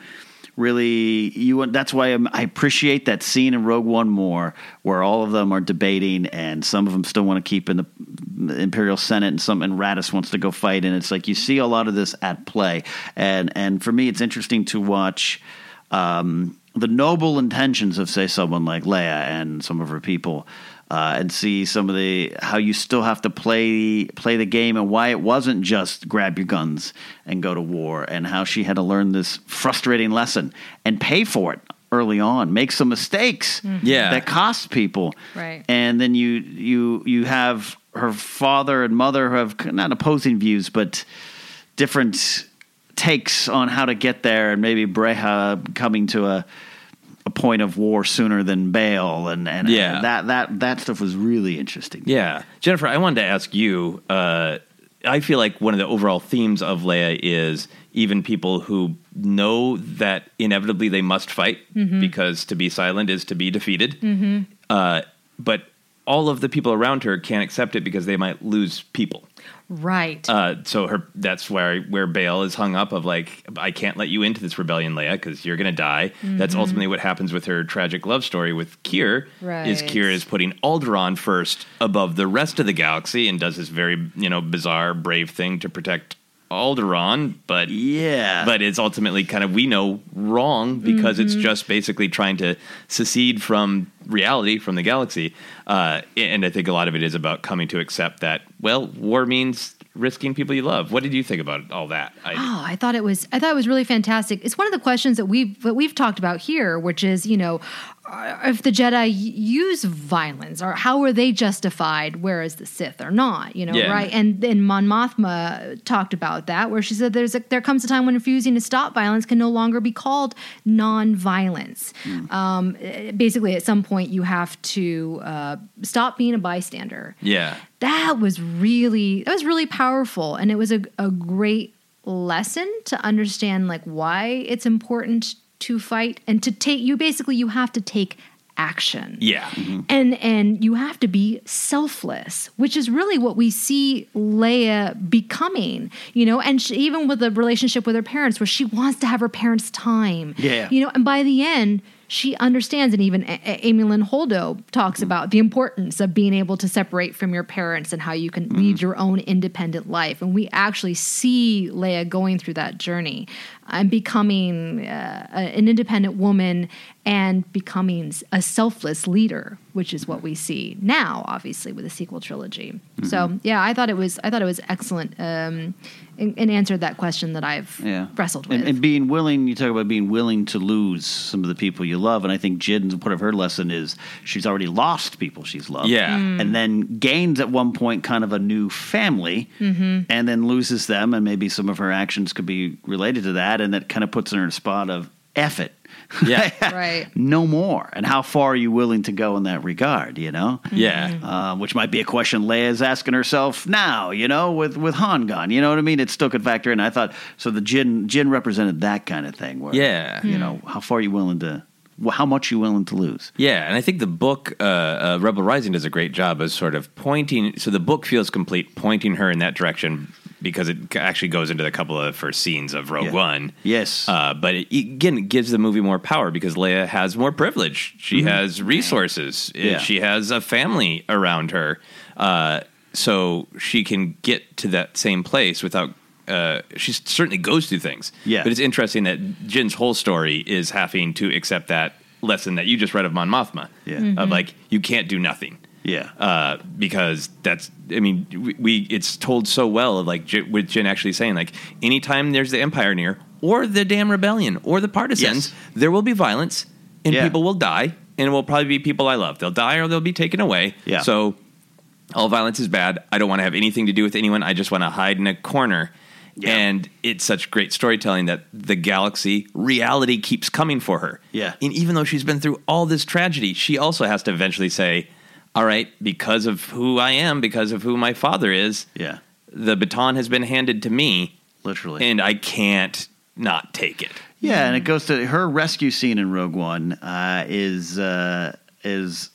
Speaker 6: really you. That's why I'm, I appreciate that scene in Rogue One more, where all of them are debating, and some of them still want to keep in the Imperial Senate, and some and Raddus wants to go fight, and it's like you see a lot of this at play, and and for me, it's interesting to watch. Um, the noble intentions of say someone like Leia and some of her people, uh, and see some of the how you still have to play play the game and why it wasn't just grab your guns and go to war, and how she had to learn this frustrating lesson and pay for it early on, make some mistakes
Speaker 4: Yeah.
Speaker 6: that cost people,
Speaker 7: Right.
Speaker 6: and then you you you have her father and mother who have not opposing views, but different takes on how to get there, and maybe Breha coming to a a point of war sooner than Bail, and and
Speaker 4: Yeah.
Speaker 6: that that that stuff was really interesting.
Speaker 4: Yeah. Jennifer, I wanted to ask you uh, I feel like one of the overall themes of Leia is even people who know that inevitably they must fight because to be silent is to be defeated. Uh, but all of the people around her can't accept it because they might lose people.
Speaker 7: Right.
Speaker 4: Uh, so her that's where where Bail is hung up of like I can't let you into this rebellion, Leia, because you're gonna die. That's ultimately what happens with her tragic love story with Kier. Is
Speaker 7: Right.
Speaker 4: Kier is putting Alderaan first above the rest of the galaxy and does this very you know bizarre brave thing to protect Alderaan, but
Speaker 6: yeah,
Speaker 4: but it's ultimately kind of we know wrong because it's
Speaker 7: Mm-hmm.
Speaker 6: Mhm.
Speaker 4: just basically trying to secede from reality, from the galaxy. Uh, and I think a lot of it is about coming to accept that well, war means risking people you love. What did you think about all that? I,
Speaker 7: Oh, I thought it was I thought it was really fantastic. It's one of the questions that we've that we've talked about here, which is you know, if the Jedi use violence, or how are they justified, whereas the Sith are not? You know,
Speaker 8: Yeah.
Speaker 7: right? And then Mon Mothma talked about that, where she said there's a, there comes a time when refusing to stop violence can no longer be called non-violence. Um, eh, basically, at some point, you have to uh, stop being a bystander
Speaker 4: yeah.
Speaker 7: that was really that was really powerful and it was a, a great lesson to understand like why it's important to fight and to take you basically you have to take action.
Speaker 4: Yeah. Mm-hmm.
Speaker 7: and and you have to be selfless which is really what we see Leia becoming you know? And she, even with the relationship with her parents where she wants to have her parents time.
Speaker 6: Yeah.
Speaker 7: you know and by the end she understands and even A- A- Amilyn Holdo talks mm-hmm. about the importance of being able to separate from your parents and how you can mm-hmm. lead your own independent life. And we actually see leia going through that journey and becoming uh, an independent woman and becoming a selfless leader which is what we see now obviously with the sequel trilogy. So yeah i thought it was i thought it was excellent. Um, and, and answered that question that i've
Speaker 6: yeah.
Speaker 7: wrestled with
Speaker 6: And, and being willing, you talk about being willing to lose some of the people you love, and I think Jyn's part of her lesson is she's already lost people she's loved,
Speaker 4: Yeah.
Speaker 7: Mm.
Speaker 6: and then gains at one point kind of a new family,
Speaker 7: Mhm.
Speaker 6: and then loses them, and maybe some of her actions could be related to that, and that kind of puts her in a spot of F it.
Speaker 4: Yeah.
Speaker 7: right.
Speaker 6: no more. And how far are you willing to go in that regard, you know?
Speaker 4: Yeah.
Speaker 6: Uh, which might be a question Leia's asking herself now, you know, with, with Han gone. You know what I mean? It still could factor in. I thought, so the Jyn, Jyn represented that kind of thing where,
Speaker 4: Yeah.
Speaker 6: you know, how far are you willing to, wh- how much you willing to lose?
Speaker 4: Yeah, and I think the book uh, uh, Rebel Rising does a great job of sort of pointing. So the book feels complete, pointing her in that direction because it actually goes into a couple of first scenes of Rogue
Speaker 6: Yeah.
Speaker 4: One.
Speaker 6: Yes,
Speaker 4: uh, but it, again, it gives the movie more power because Leia has more privilege. She
Speaker 6: Mhm.
Speaker 4: has resources.
Speaker 6: Yeah.
Speaker 4: She has a family around her, uh, so she can get to that same place without. Uh, she certainly goes through things.
Speaker 6: Yeah.
Speaker 4: but it's interesting that Jyn's whole story is having to accept that lesson that you just read of Mon Mothma.
Speaker 6: Yeah.
Speaker 4: of
Speaker 6: Mhm.
Speaker 4: like you can't do nothing.
Speaker 6: Yeah.
Speaker 4: Uh, because that's, I mean, we, we it's told so well like J- with Jyn actually saying like anytime there's the Empire near or the damn rebellion or the partisans, there will be violence and
Speaker 6: Yeah.
Speaker 4: people will die and it will probably be people I love. They'll die or they'll be taken away.
Speaker 6: Yeah.
Speaker 4: So all violence is bad. I don't want to have anything to do with anyone. I just want to hide in a corner. Yeah. And it's such great storytelling that the galaxy reality keeps coming for her.
Speaker 6: Yeah.
Speaker 4: And even though she's been through all this tragedy, she also has to eventually say, All right, because of who I am, because of who my father is,
Speaker 6: Yeah.
Speaker 4: the baton has been handed to me.
Speaker 6: Literally.
Speaker 4: And I can't not take it.
Speaker 6: Yeah, and it goes to her rescue scene in Rogue One uh, is uh, is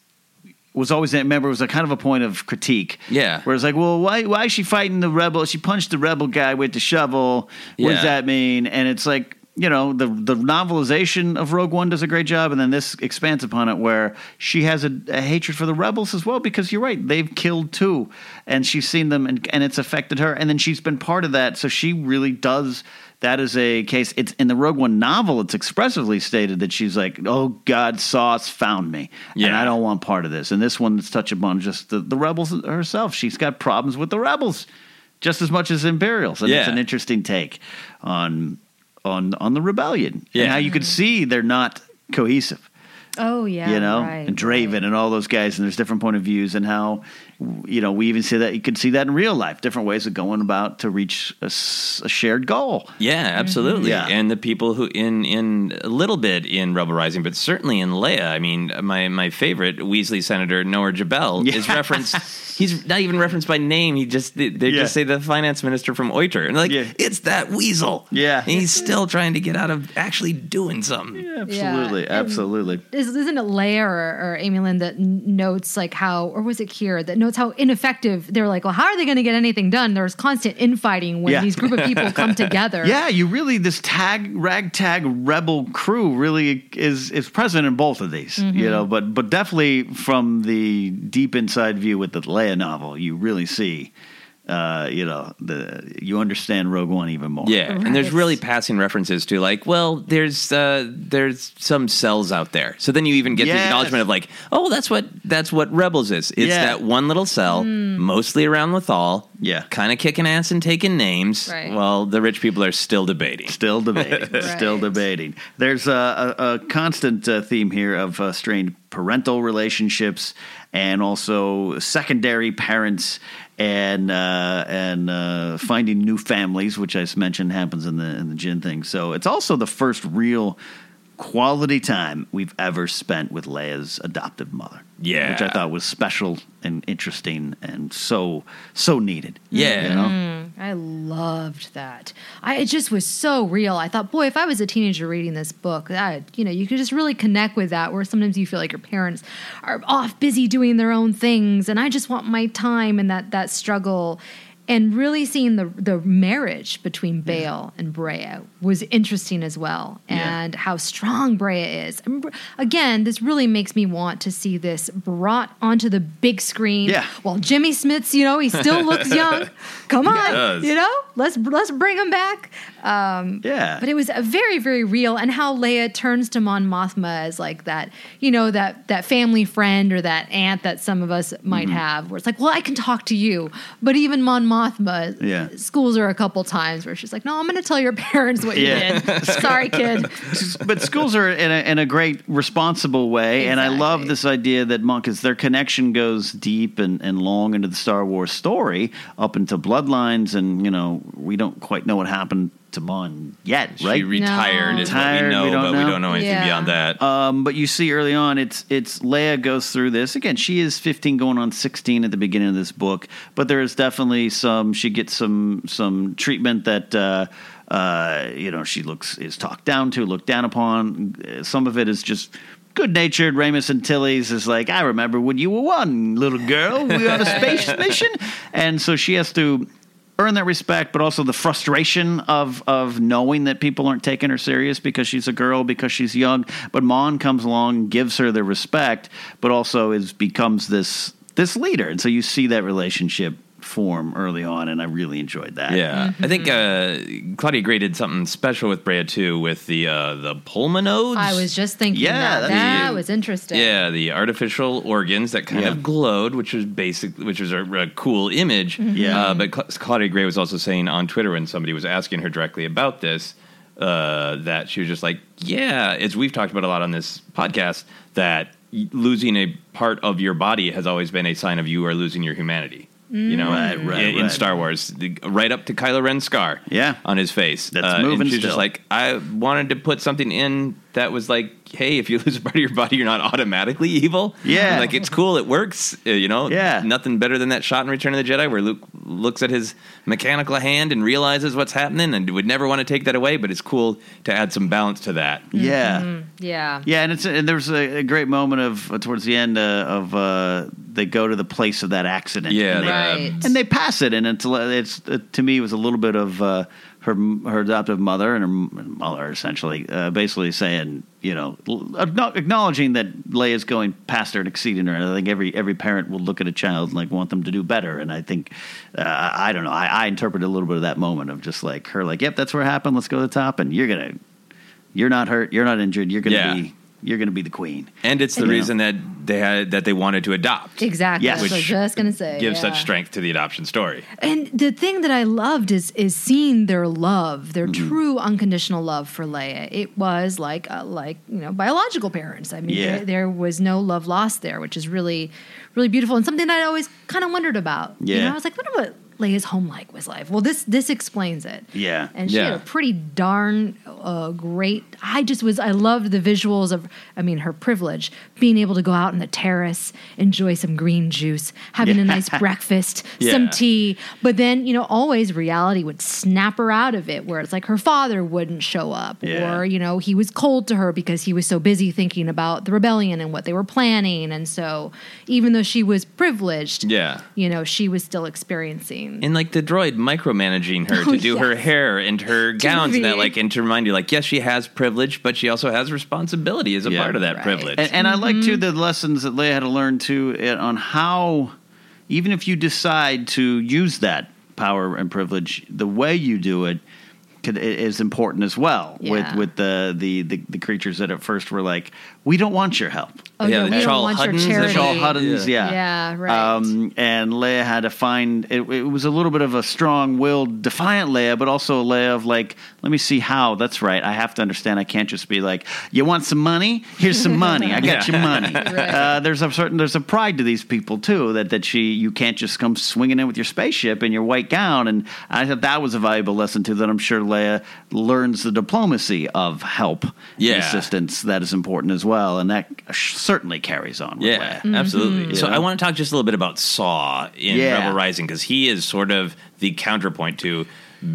Speaker 6: was always remember it was a kind of a point of critique.
Speaker 4: Yeah.
Speaker 6: where it's like, well, why why is she fighting the rebel? She punched the rebel guy with the shovel. What does that mean? And it's like. You know the the novelization of Rogue One does a great job, and then this expands upon it, where she has a, a hatred for the rebels as well. Because you're right, they've killed two, and she's seen them, and, and it's affected her, and then she's been part of that. So she really does that is a case. It's in the Rogue One novel. It's expressively stated that she's like, "Oh God, Saw's found me, and
Speaker 4: Yeah.
Speaker 6: I don't want part of this." And this one, let's touch upon just the, the rebels herself. She's got problems with the rebels just as much as Imperials, and it's an interesting take on on on the rebellion
Speaker 4: Yeah.
Speaker 6: and how you could see they're not cohesive
Speaker 7: Oh yeah,
Speaker 6: you know,
Speaker 7: right,
Speaker 6: and Draven and all those guys, and there's different point of views, and how, you know, we even see that you could see that in real life, different ways of going about to reach a shared goal.
Speaker 4: Yeah, mm-hmm. absolutely.
Speaker 6: Yeah.
Speaker 4: And the people who in in a little bit in Rebel Rising, but certainly in Leia. I mean, my my favorite Weasley Senator Nower Jebel is referenced. He's not even referenced by name. He just they, they
Speaker 6: Yeah.
Speaker 4: just say the finance minister from Oiter, and like it's that weasel.
Speaker 6: Yeah,
Speaker 4: and he's still trying to get out of actually doing something.
Speaker 6: Absolutely,
Speaker 7: Yeah.
Speaker 6: absolutely.
Speaker 7: Is, isn't it Leia or, or Amilyn that notes like how, or was it Kier that notes how ineffective they're like? Well, how are they going to get anything done? There's constant infighting when
Speaker 6: Yeah.
Speaker 7: these group of people come together.
Speaker 6: Yeah, you really this tag ragtag rebel crew really is is present in both of these,
Speaker 7: Mhm.
Speaker 6: you know. But but definitely from the deep inside view with the Leia novel, you really see uh, you know, the you understand Rogue One even more.
Speaker 4: Yeah, and there's really passing references to like, well, there's uh, there's some cells out there. So then you even get the acknowledgement of like, oh, that's what that's what Rebels is. It's
Speaker 6: Yeah.
Speaker 4: that one little cell, mostly around Lothal.
Speaker 6: Yeah.
Speaker 4: kind of kicking ass and taking names.
Speaker 7: Right.
Speaker 4: Well, the rich people are still debating.
Speaker 6: Still debating. Still debating. There's a, a, a constant uh, theme here of uh, strained parental relationships and also secondary parents and uh, and uh, finding new families, which I mentioned happens in the in the Jyn thing. So it's also the first real quality time we've ever spent with Leia's adoptive mother.
Speaker 4: Yeah.
Speaker 6: which I thought was special and interesting and so so needed.
Speaker 4: Yeah.
Speaker 6: you know?
Speaker 7: Mm, I loved that. I it just was so real. I thought, boy, if I was a teenager reading this book, that you know, you could just really connect with that. Where sometimes you feel like your parents are off busy doing their own things, and I just want my time and that that struggle. And really seeing the the marriage between Bail and Breha was interesting as well,
Speaker 6: Yeah.
Speaker 7: and how strong Breha is. Again, this really makes me want to see this brought onto the big screen.
Speaker 6: Yeah.
Speaker 7: While Jimmy Smits, you know, he still looks young. Come on, you know, let's let's bring him back. Um,
Speaker 6: Yeah.
Speaker 7: but it was a very very real, and how Leia turns to Mon Mothma as like that, you know, that that family friend or that aunt that some of us might
Speaker 6: Mm-hmm.
Speaker 7: have, where it's like, well, I can talk to you, but even Mon Mothma,
Speaker 6: Yeah.
Speaker 7: schools her a couple times where she's like, no, I'm going to tell your parents what
Speaker 6: Yeah.
Speaker 7: you did. Sorry, kid.
Speaker 6: but schools are in a, in a great responsible way and i love this idea that monkeys their connection goes deep and, and long into the star wars story up into bloodlines and you know we don't quite know what happened to mon yet right
Speaker 4: She retired
Speaker 7: No.
Speaker 4: is what we
Speaker 6: Retired,
Speaker 4: know,
Speaker 6: we don't
Speaker 4: but
Speaker 6: know.
Speaker 4: we don't know anything
Speaker 7: Yeah.
Speaker 4: beyond that.
Speaker 6: um, but you see early on, it's it's Leia goes through this again. She is 15, going on 16 at the beginning of this book, but there is definitely some. She gets some some treatment that uh, uh, you know she looks is talked down to, looked down upon. Uh, Some of it is just. Good natured Ramus and Tilly's is like, I remember when you were one little girl. We were on a space mission. And so she has to earn that respect, but also the frustration of of knowing that people aren't taking her serious because she's a girl, because she's young. But Mon comes along, gives her the respect, but also is becomes this this leader, and so you see that relationship form early on, and I really enjoyed that.
Speaker 4: Yeah, I think uh, Claudia Gray did something special with Breha too, with the uh, the pulmonodes.
Speaker 7: I was just thinking
Speaker 6: Yeah,
Speaker 7: that. That
Speaker 6: you.
Speaker 7: was interesting.
Speaker 4: Yeah, the artificial organs that kind
Speaker 6: Yeah.
Speaker 4: of glowed, which was basic, which was a, a cool image.
Speaker 6: Yeah.
Speaker 4: Uh, but Cla- Claudia Gray was also saying on Twitter when somebody was asking her directly about this uh, that she was just like, "Yeah, as we've talked about a lot on this podcast, that losing a part of your body has always been a sign of you are losing your humanity." You know,
Speaker 6: Right, right,
Speaker 4: in, in
Speaker 6: right.
Speaker 4: Star Wars, the, right up to Kylo Ren's scar,
Speaker 6: Yeah.
Speaker 4: on his face.
Speaker 6: That's
Speaker 4: Uh,
Speaker 6: moving
Speaker 4: And she's
Speaker 6: still.
Speaker 4: just like, I wanted to put something in that was like, hey, if you lose a part of your body, you're not automatically evil.
Speaker 6: Yeah.
Speaker 4: like it's cool, it works. Uh, you know,
Speaker 6: Yeah.
Speaker 4: nothing better than that shot in Return of the Jedi where Luke looks at his mechanical hand and realizes what's happening, and would never want to take that away. But it's cool to add some balance to that.
Speaker 6: Yeah.
Speaker 7: Yeah.
Speaker 6: Yeah, and it's and there's a, a great moment of uh, towards the end uh, of uh, they go to the place of that accident.
Speaker 4: Yeah,
Speaker 6: and they,
Speaker 7: Right.
Speaker 6: and they pass it, and it's it's uh, to me it was a little bit of uh, her her adoptive mother and her mother essentially uh, basically saying you know acknowledging that Leia's going past her and exceeding her. And I think every every parent will look at a child and like want them to do better, and I think uh, I don't know I, I interpreted a little bit of that moment of just like her like yep that's where it happened let's go to the top and you're gonna you're not hurt you're not injured you're gonna
Speaker 4: Yeah.
Speaker 6: be you're gonna be the queen.
Speaker 4: And it's the
Speaker 6: And-
Speaker 4: reason that they had that they wanted to adopt.
Speaker 7: Exactly.
Speaker 6: Yes.
Speaker 7: That's what I was just gonna say.
Speaker 4: Gives
Speaker 7: yeah.
Speaker 4: such strength to the adoption story.
Speaker 7: And the thing that I loved is is seeing their love, their
Speaker 6: Mm-hmm.
Speaker 7: true unconditional love for Leia. It was like uh, like you know biological parents. I mean,
Speaker 6: Yeah.
Speaker 7: there, there was no love lost there, which is really really beautiful and something that I always kind of wondered about. You
Speaker 6: Yeah.
Speaker 7: know, I was like, wonder what Leia's home like was like. Well, this this explains it.
Speaker 6: Yeah.
Speaker 7: And she had a pretty darn uh, great. I just was. I loved the visuals of. I mean, her privilege being able to go out on the terrace, enjoy some green juice, having a nice breakfast, some tea. But then, you know, always reality would snap her out of it, where it's like her father wouldn't show up,
Speaker 6: Yeah.
Speaker 7: or you know, he was cold to her because he was so busy thinking about the rebellion and what they were planning. And so, even though she was privileged,
Speaker 4: Yeah.
Speaker 7: you know, she was still experiencing.
Speaker 4: And like the droid micromanaging her
Speaker 7: Oh,
Speaker 4: to do her hair and her gowns and that like and to remind you like yes she has privilege but she also has responsibility as a
Speaker 6: Yeah.
Speaker 4: part of that
Speaker 7: Right.
Speaker 4: privilege.
Speaker 6: And, and I like
Speaker 7: Mm-hmm.
Speaker 6: too the lessons that Leia had to learn too on how even if you decide to use that power and privilege, the way you do it is important as well.
Speaker 7: Yeah.
Speaker 6: With with the, the the the creatures that at first were like, we don't want your help.
Speaker 7: Oh, yeah, we don't want your charity.
Speaker 6: Shawl Huddins, yeah.
Speaker 7: Yeah, right.
Speaker 6: Um, and Leia had to find it, it was a little bit of a strong willed, defiant Leia, but also a Leia of like, let me see how. That's right. I have to understand. I can't just be like, you want some money? Here's some money. I got
Speaker 4: Yeah.
Speaker 6: you money. uh, there's a certain there's a pride to these people too that that she you can't just come swinging in with your spaceship and your white gown. And I thought that was a valuable lesson too. That I'm sure Leia learns the diplomacy of help,
Speaker 4: Yeah.
Speaker 6: and assistance that is important as well, and that certainly carries on. With
Speaker 4: Yeah,
Speaker 6: Leia. Mm-hmm.
Speaker 4: absolutely. So
Speaker 6: You know?
Speaker 4: I want to talk just a little bit about Saw in
Speaker 6: Yeah.
Speaker 4: Rebel Rising because he is sort of the counterpoint to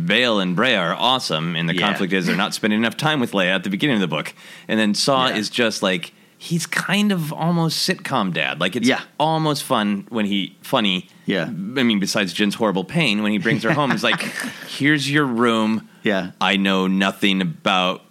Speaker 4: Bail and Breha are awesome, and the
Speaker 6: Yeah.
Speaker 4: conflict is they're not spending enough time with Leia at the beginning of the book, and then Saw
Speaker 6: Yeah.
Speaker 4: is just like he's kind of almost sitcom dad. Like it's
Speaker 6: Yeah.
Speaker 4: almost fun when he funny.
Speaker 6: Yeah.
Speaker 4: I mean, besides Jen's horrible pain when he brings her home, he's like, "Here's your room.
Speaker 6: Yeah.
Speaker 4: I know nothing about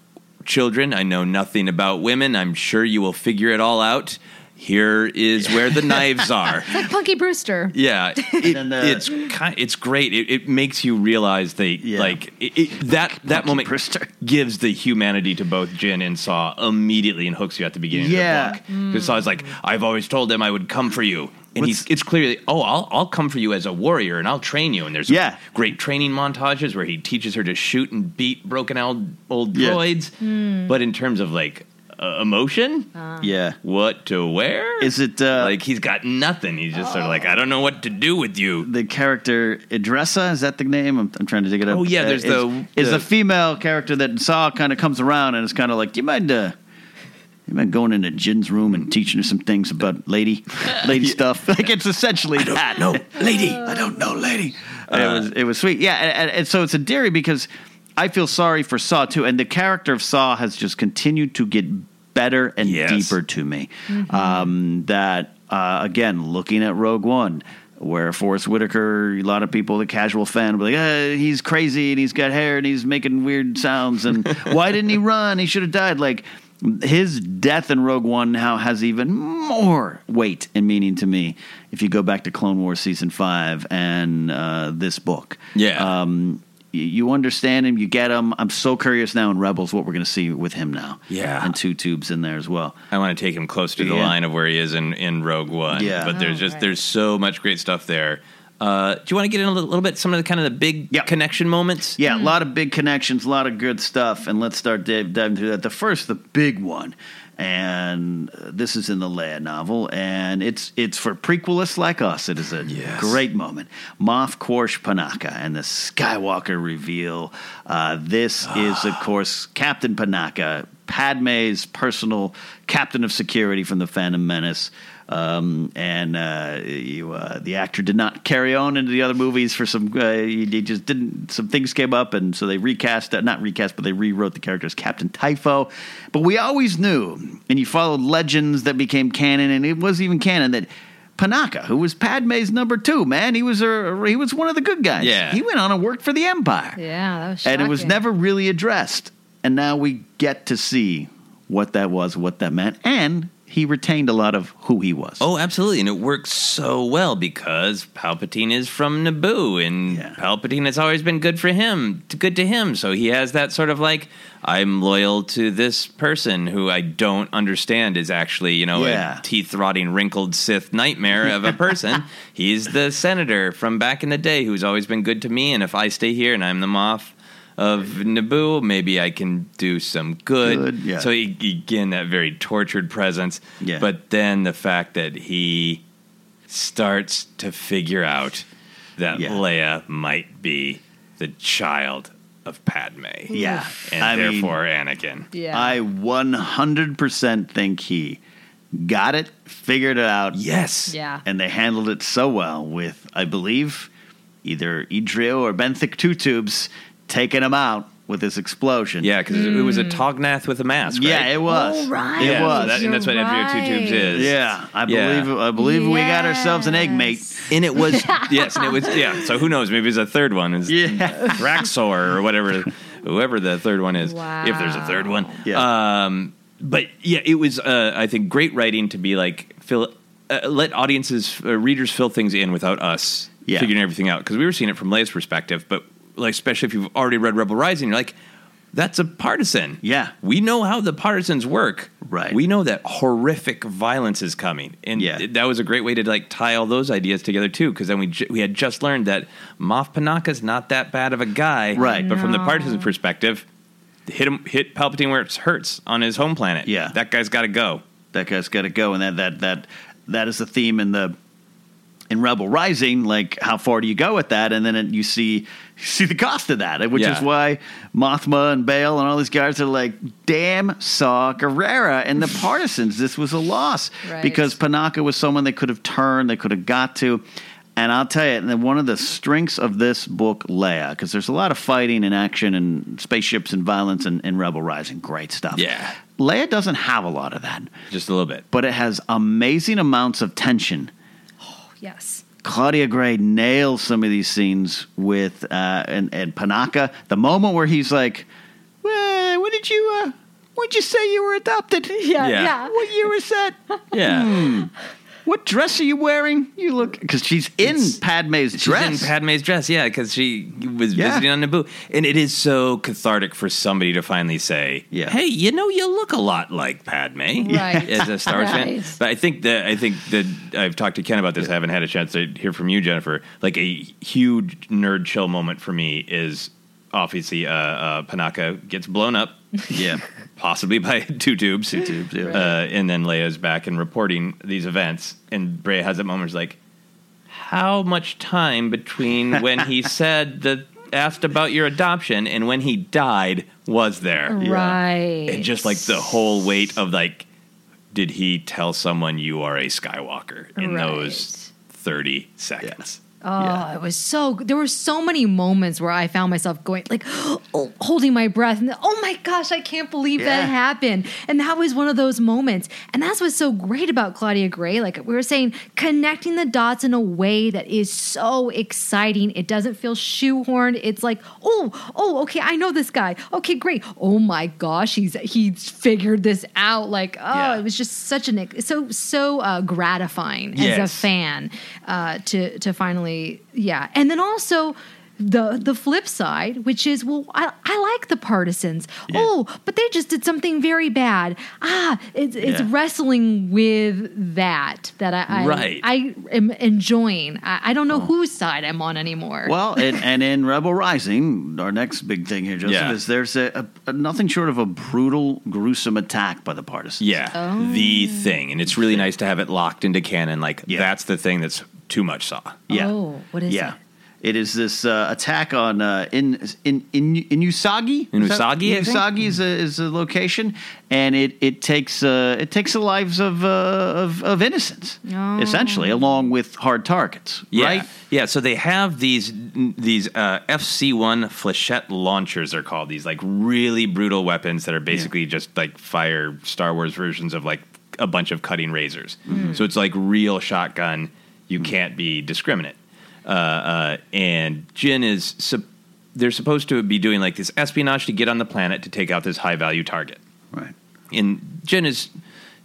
Speaker 4: children. I know nothing about women. I'm sure you will figure it all out. Here is where the knives are.
Speaker 7: It's like Punky Brewster.
Speaker 4: Yeah, it,
Speaker 6: then, uh,
Speaker 4: it's ki it's great. It, it makes you realize they
Speaker 6: Yeah.
Speaker 4: like it, it, that that moment
Speaker 6: Brewster.
Speaker 4: gives the humanity to both Jyn and Saw immediately and hooks you at the beginning
Speaker 6: Yeah.
Speaker 4: of the book. Because Saw's like, I've always told them I would come for you. And
Speaker 6: What's-
Speaker 4: he's, it's clearly, oh, I'll, I'll come for you as a warrior and I'll train you. And there's
Speaker 6: Yeah.
Speaker 4: great training montages where he teaches her to shoot and beat broken old, old
Speaker 6: Yeah.
Speaker 4: droids. But in terms of like uh, emotion,
Speaker 6: yeah.
Speaker 4: what to wear?
Speaker 6: Is it uh,
Speaker 4: like he's got nothing. He's just sort of like, I don't know what to do with you.
Speaker 6: the character Idressa Is that the name? I'm, I'm trying to dig it up.
Speaker 4: Oh, yeah, there's
Speaker 6: is,
Speaker 4: the-
Speaker 6: is
Speaker 4: the-
Speaker 6: the female character that Saw kind of comes around and is kind of like, do you mind? Uh, you mind going into Jyn's room and teaching her some things about lady, lady stuff? Like it's essentially that.
Speaker 4: No, lady.
Speaker 6: I don't know, lady. And it was it was sweet. Yeah, and, and, and so it's endearing because I feel sorry for Saw too, and the character of Saw has just continued to get better and
Speaker 4: Yes.
Speaker 6: deeper to me. Um, that uh, again, looking at Rogue One. Where Forest Whitaker, a lot of people, the casual fan, will be like, eh, he's crazy and he's got hair and he's making weird sounds and why didn't he run? He should have died. Like his death in Rogue One now has even more weight and meaning to me if you go back to Clone Wars season five and uh, this book.
Speaker 4: Yeah.
Speaker 6: Um, y- you understand him, you get him. I'm so curious now in Rebels what we're going to see with him now.
Speaker 4: Yeah.
Speaker 6: And two tubes in there as well.
Speaker 4: I want to take him close to the
Speaker 6: Yeah.
Speaker 4: line of where he is in, in Rogue One.
Speaker 6: Yeah.
Speaker 4: But there's
Speaker 7: Oh,
Speaker 4: just
Speaker 7: right.
Speaker 4: there's so much great stuff there. Uh, do you want to get in a little, little bit some of the kind of the big
Speaker 6: Yeah.
Speaker 4: connection moments?
Speaker 6: Yeah, a lot of big connections, a lot of good stuff, and let's start div- diving through that. The first, the big one, and uh, this is in the Leia novel, and it's it's for prequelists like us. It is a
Speaker 4: Yes.
Speaker 6: great moment. Moff Quarsh Panaka and the Skywalker reveal. Uh, this is, of course, Captain Panaka, Padme's personal captain of security from the Phantom Menace. Um, and uh, you, uh, the actor did not carry on into the other movies for some. Uh, he, he just didn't. Some things came up, and so they recast. Uh, not recast, but they rewrote the character as Captain Typho. But we always knew, and you followed legends that became canon, and it was even canon that. Panaka, who was Padme's number two, man, he was a he was one of the good guys.
Speaker 4: Yeah.
Speaker 6: he went on and worked for the Empire
Speaker 7: Yeah, that was
Speaker 6: and it was never really addressed. And now we get to see what that was, what that meant, and he retained a lot of who he was.
Speaker 4: Oh, absolutely, and it works so well because Palpatine is from Naboo, and
Speaker 6: Yeah.
Speaker 4: Palpatine has always been good for him, good to him. So he has that sort of like, I'm loyal to this person who I don't understand is actually, you know,
Speaker 6: Yeah.
Speaker 4: a teeth rotting, wrinkled Sith nightmare of a person. He's the senator from back in the day who's always been good to me, and if I stay here and I'm the Moff. Of Naboo, maybe I can do some good.
Speaker 6: Good, yeah.
Speaker 4: So he, again, that very tortured presence.
Speaker 6: Yeah.
Speaker 4: But then the fact that he starts to figure out that
Speaker 6: Yeah.
Speaker 4: Leia might be the child of Padme.
Speaker 6: yeah,
Speaker 4: And
Speaker 6: I mean,
Speaker 4: therefore Anakin.
Speaker 7: Yeah.
Speaker 6: I 100% think he got it, figured it out,
Speaker 4: Yes.
Speaker 7: yeah.
Speaker 6: and they handled it so well with, I believe, either Edrio or Benthic Two Tubes taking him out with this explosion.
Speaker 4: Yeah, because it was a Tognath with a mask, right?
Speaker 6: yeah, it was.
Speaker 7: Oh, right.
Speaker 6: It
Speaker 4: Yeah, so
Speaker 6: was.
Speaker 4: that- and that's what
Speaker 7: You're
Speaker 4: Embryo Two Tubes is.
Speaker 6: yeah, I
Speaker 4: Yeah.
Speaker 6: believe. I believe we got ourselves an egg mate.
Speaker 4: And it was yes, and it was yeah. So who knows? Maybe it's a third one. Is
Speaker 6: Yeah.
Speaker 4: Raxor or whatever, whoever the third one is. If there's a third one.
Speaker 6: Yeah.
Speaker 4: Um, but yeah, it was uh, I think great writing to be like fill, uh, let audiences, uh, readers, fill things in without us
Speaker 6: Yeah.
Speaker 4: figuring everything out because we were seeing it from Leia's perspective, but like especially if you've already read Rebel Rising, you're like. That's a partisan.
Speaker 6: Yeah.
Speaker 4: We know how the partisans work.
Speaker 6: Right.
Speaker 4: We know that horrific violence is coming. And
Speaker 6: Yeah.
Speaker 4: that was a great way to like tie all those ideas together too because then we ju- we had just learned that Moff Panaka's not that bad of a guy.
Speaker 6: Right.
Speaker 4: But from the partisan perspective, hit him hit Palpatine where it hurts on his home planet.
Speaker 6: Yeah.
Speaker 4: That guy's got to go.
Speaker 6: that guy's got to go, and that that that that is the theme in the in Rebel Rising. Like, how far do you go with that? And then it, you see you see the cost of that, which
Speaker 4: Yeah.
Speaker 6: is why Mothma and Bail and all these guys are like, "Damn, Saw Gerrera and the partisans. This was a loss
Speaker 7: Right.
Speaker 6: because Panaka was someone they could have turned, they could have got to." And I'll tell you, and then one of the strengths of this book, Leia, because there's a lot of fighting and action and spaceships and violence and, in Rebel Rising, great stuff.
Speaker 4: Yeah.
Speaker 6: Leia doesn't have a lot of that
Speaker 4: Just a little bit.
Speaker 6: but it has amazing amounts of tension.
Speaker 7: Yes.
Speaker 6: Claudia Gray nails some of these scenes with uh, and, and Panaka. The moment where he's like, well, "What did you? Uh, what did you say you were adopted?
Speaker 7: Yeah.
Speaker 4: Yeah.
Speaker 7: Yeah.
Speaker 6: What year was that?
Speaker 4: Yeah.
Speaker 6: What dress are you wearing? You look because she's in
Speaker 4: It's-
Speaker 6: Padme's
Speaker 4: She's
Speaker 6: dress.
Speaker 4: in Padme's dress, yeah, because she was
Speaker 6: Yeah.
Speaker 4: visiting on Naboo, and it is so cathartic for somebody to finally say,
Speaker 6: Yeah.
Speaker 4: "Hey, you know, you look a lot like Padme."
Speaker 7: Right.
Speaker 4: As a Star Wars fan, but I think that I think that I've talked to Ken about this. I haven't had a chance to hear from you, Jennifer. Like a huge nerd chill moment for me is obviously uh, uh, Panaka gets blown up,
Speaker 6: yeah,
Speaker 4: possibly by two tubes, two
Speaker 6: tubes, yeah.
Speaker 4: uh, and then Leia's back and reporting these events, and Bray has that moment. where he's like, "How much time between when he said the asked about your adoption and when he died was there?"
Speaker 7: Right.
Speaker 4: And just like the whole weight of like, did he tell someone you are a Skywalker in
Speaker 7: Right.
Speaker 4: those thirty seconds?
Speaker 7: Oh, it was so. There were so many moments where I found myself going like, oh, holding my breath, and oh my gosh, I can't believe
Speaker 6: Yeah.
Speaker 7: that happened. And that was one of those moments. And that's what's so great about Claudia Gray. Like we were saying, connecting the dots in a way that is so exciting. It doesn't feel shoehorned. It's like, oh, oh, okay, I know this guy. Okay, great. Oh my gosh, he's he's figured this out. Like, oh,
Speaker 6: Yeah.
Speaker 7: it was just such an so so uh, gratifying as a fan uh, to to finally yeah. And then also the the flip side which is well i, I like the partisans oh but they just did something very bad ah it's, it's
Speaker 4: Yeah.
Speaker 7: wrestling with that that i I,
Speaker 4: Right.
Speaker 7: I am enjoying I, I don't know whose side i'm on anymore
Speaker 6: Well, and, and in Rebel Rising, our next big thing here, Joseph,
Speaker 4: Yeah.
Speaker 6: is there's a, a, a nothing short of a brutal, gruesome attack by the partisans.
Speaker 4: Yeah, the thing, and it's really nice to have it locked into canon. Like
Speaker 6: Yeah.
Speaker 4: that's the thing that's too much Saw.
Speaker 6: Yeah.
Speaker 7: oh what is
Speaker 6: yeah.
Speaker 7: it
Speaker 6: It is this uh, attack on uh, in in in in Usagi. Is that-
Speaker 4: Usagi,
Speaker 6: Usagi is a, is a location, and it it takes uh, it takes the lives of uh, of, of innocents,
Speaker 7: Oh.
Speaker 6: essentially, along with hard targets.
Speaker 4: Yeah,
Speaker 6: Right?
Speaker 4: yeah. So they have these these uh, FC one flechette launchers. They're called these like really brutal weapons that are basically just like fire Star Wars versions of like a bunch of cutting razors. So it's like real shotgun. You can't be discriminate. Uh, uh, and Jyn is sup- they're supposed to be doing like this espionage to get on the planet to take out this high value target
Speaker 6: Right.
Speaker 4: and Jyn is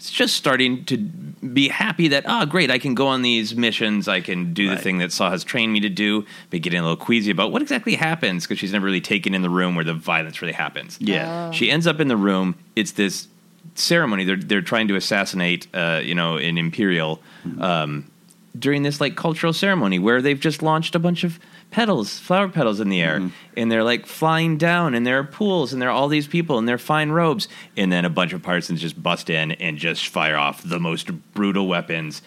Speaker 4: is just starting to be happy that ah great I can go on these missions I can do
Speaker 6: Right.
Speaker 4: the thing that Saw has trained me to do but getting a little queasy about what exactly happens because she's never really taken in the room where the violence really happens
Speaker 6: Yeah.
Speaker 4: she ends up in the room it's this ceremony they're they're trying to assassinate uh, you know an imperial um, during this like cultural ceremony where they've just launched a bunch of petals flower petals in the air and they're like flying down and there are pools and there are all these people in their fine robes and then a bunch of partisans just bust in and just fire off the most brutal weapons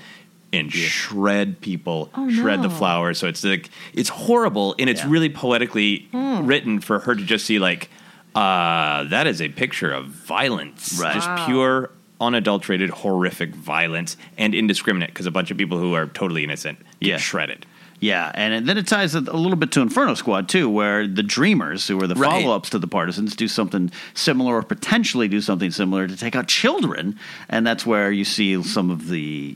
Speaker 4: and shred people
Speaker 7: Oh,
Speaker 4: shred the
Speaker 7: no.
Speaker 4: flowers so it's like it's horrible and it's
Speaker 6: Yeah.
Speaker 4: really poetically written for her to just see like uh, that is a picture of violence
Speaker 6: Right.
Speaker 4: just
Speaker 7: Wow.
Speaker 4: pure unadulterated horrific violence and indiscriminate because a bunch of people who are totally innocent get
Speaker 6: Yeah.
Speaker 4: shredded
Speaker 6: Yeah, and then it ties a little bit to Inferno Squad too, where the Dreamers, who are the
Speaker 4: Right.
Speaker 6: follow-ups to the Partisans, do something similar or potentially do something similar to take out children, and that's where you see some of the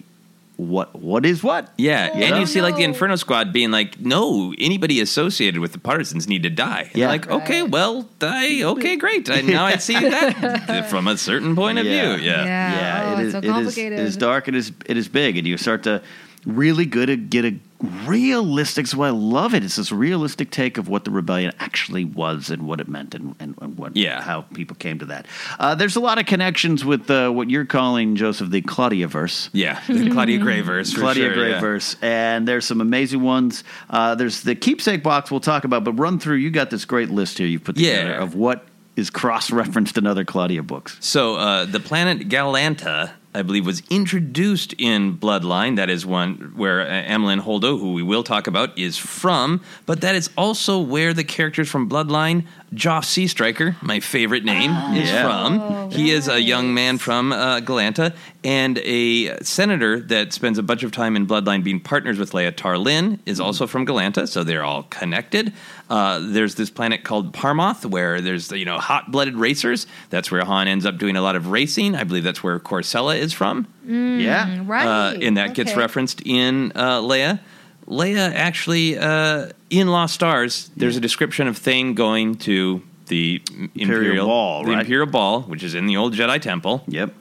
Speaker 6: what what is what.
Speaker 4: Yeah,
Speaker 6: You
Speaker 4: and
Speaker 6: know?
Speaker 4: you see like the Inferno Squad being like, no, anybody associated with the partisans need to die. And
Speaker 6: Yeah.
Speaker 4: yeah, like okay, well, die. Okay, great. I, now I see that from a certain point of
Speaker 6: Yeah.
Speaker 4: view. Yeah,
Speaker 6: yeah,
Speaker 7: Oh,
Speaker 6: it
Speaker 7: it's
Speaker 6: is.
Speaker 7: so
Speaker 6: it is.
Speaker 7: complicated.
Speaker 6: It is dark. It is. It is big, and you start to really good to get a realistic. So I love it. It's this realistic take of what the rebellion actually was and what it meant and, and, and what
Speaker 4: Yeah.
Speaker 6: how people came to that. Uh, there's a lot of connections with uh, what you're calling Joseph the Claudia verse.
Speaker 4: yeah. The Claudia Gray verse.
Speaker 6: Claudia
Speaker 4: sure,
Speaker 6: Gray
Speaker 4: yeah.
Speaker 6: verse, and there's some amazing ones. Uh, there's the keepsake box we'll talk about, but run through. You got this great list here you put
Speaker 4: Yeah.
Speaker 6: together of what is cross-referenced in other Claudia books.
Speaker 4: So uh, the planet Galanta, I believe, was introduced in Bloodline. That is one where uh, Amilyn Holdo, who we will talk about, is from. But that is also where the characters from Bloodline, Joph Seastriker, my favorite name, is
Speaker 6: Yeah.
Speaker 4: from. he is a young man from uh, Galanta and a senator that spends a bunch of time in Bloodline being partners with Leia Tarlin is also from Galanta, so they're all connected. Uh, there's this planet called Parmoth where there's you know hot-blooded racers. That's where Han ends up doing a lot of racing. I believe that's where Corsella is from.
Speaker 6: Yeah,
Speaker 7: Right.
Speaker 4: Uh, and that gets referenced in uh, Leia. Leia actually uh, in Lost Stars. There's a description of Thane going to the Imperial,
Speaker 6: Ball,
Speaker 4: the
Speaker 6: right?
Speaker 4: Imperial Ball, which is in the old Jedi Temple,
Speaker 6: Yep.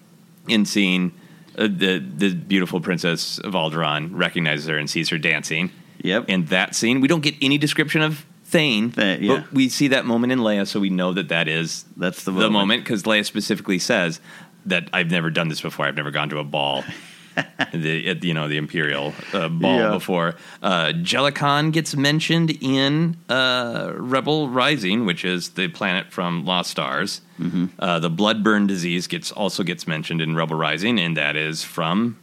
Speaker 4: and seeing uh, the the beautiful princess of Alderaan recognizes her and sees her dancing.
Speaker 6: Yep.
Speaker 4: In that scene, we don't get any description of Thane,
Speaker 6: yeah.
Speaker 4: but we see that moment in Leia, so we know that that is
Speaker 6: That's the moment
Speaker 4: because Leia specifically says that I've never done this before. I've never gone to a ball, the at, you know the Imperial uh, ball
Speaker 6: Yeah.
Speaker 4: before. Uh, Jelucan gets mentioned in uh, Rebel Rising, which is the planet from Lost Stars.
Speaker 6: Mm-hmm.
Speaker 4: Uh, the bloodburn disease gets also gets mentioned in Rebel Rising, and that is from.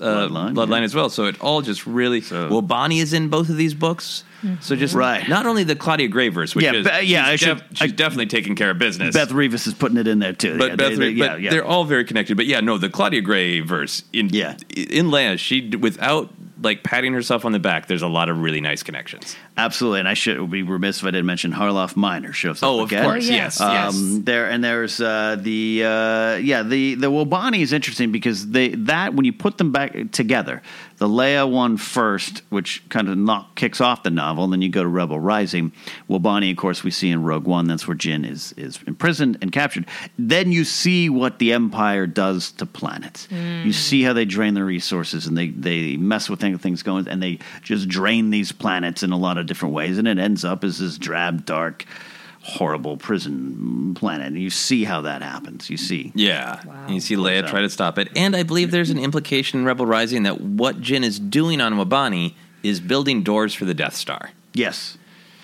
Speaker 4: Uh,
Speaker 6: Bloodline,
Speaker 4: Bloodline
Speaker 6: yeah.
Speaker 4: as well, so it all just really.
Speaker 6: So-
Speaker 4: well, Bonnie is in both of these books, so just
Speaker 6: Right.
Speaker 4: Not only the Claudia Gray verse, which
Speaker 6: Yeah,
Speaker 4: is
Speaker 6: but- yeah,
Speaker 4: she's,
Speaker 6: I should-
Speaker 4: she's
Speaker 6: I-
Speaker 4: definitely taking care of business.
Speaker 6: Beth Revis is putting it in there too.
Speaker 4: But
Speaker 6: yeah,
Speaker 4: Beth,
Speaker 6: they- they-
Speaker 4: but
Speaker 6: yeah, yeah.
Speaker 4: they're all very connected. But yeah, no, the Claudia Gray verse in
Speaker 6: Yeah.
Speaker 4: in Leia, she without like patting herself on the back, there's a lot of really nice connections.
Speaker 6: Absolutely, and I should be remiss if I didn't mention Harloff Minor shows up
Speaker 4: Oh, of
Speaker 6: again.
Speaker 4: course,
Speaker 7: Oh,
Speaker 4: yes,
Speaker 7: yes.
Speaker 4: yes.
Speaker 6: Um, there and there's uh, the uh, yeah the the Wobani is interesting because they that when you put them back together, the Leia one first, which kind of knock, kicks off the novel, and then you go to Rebel Rising. Wobani, of course, we see in Rogue One. That's where Jyn is is imprisoned and captured. Then you see what the Empire does to planets. You see how they drain their resources and they they mess with things going, and they just drain these planets in a lot of different ways, and it ends up as this drab, dark horrible prison planet. And you see how that happens. You see.
Speaker 4: Yeah, and you see Leia try to stop it, and I believe there's an implication in Rebel Rising that what Jyn is doing on Wobani is building doors for the Death Star.
Speaker 6: Yes.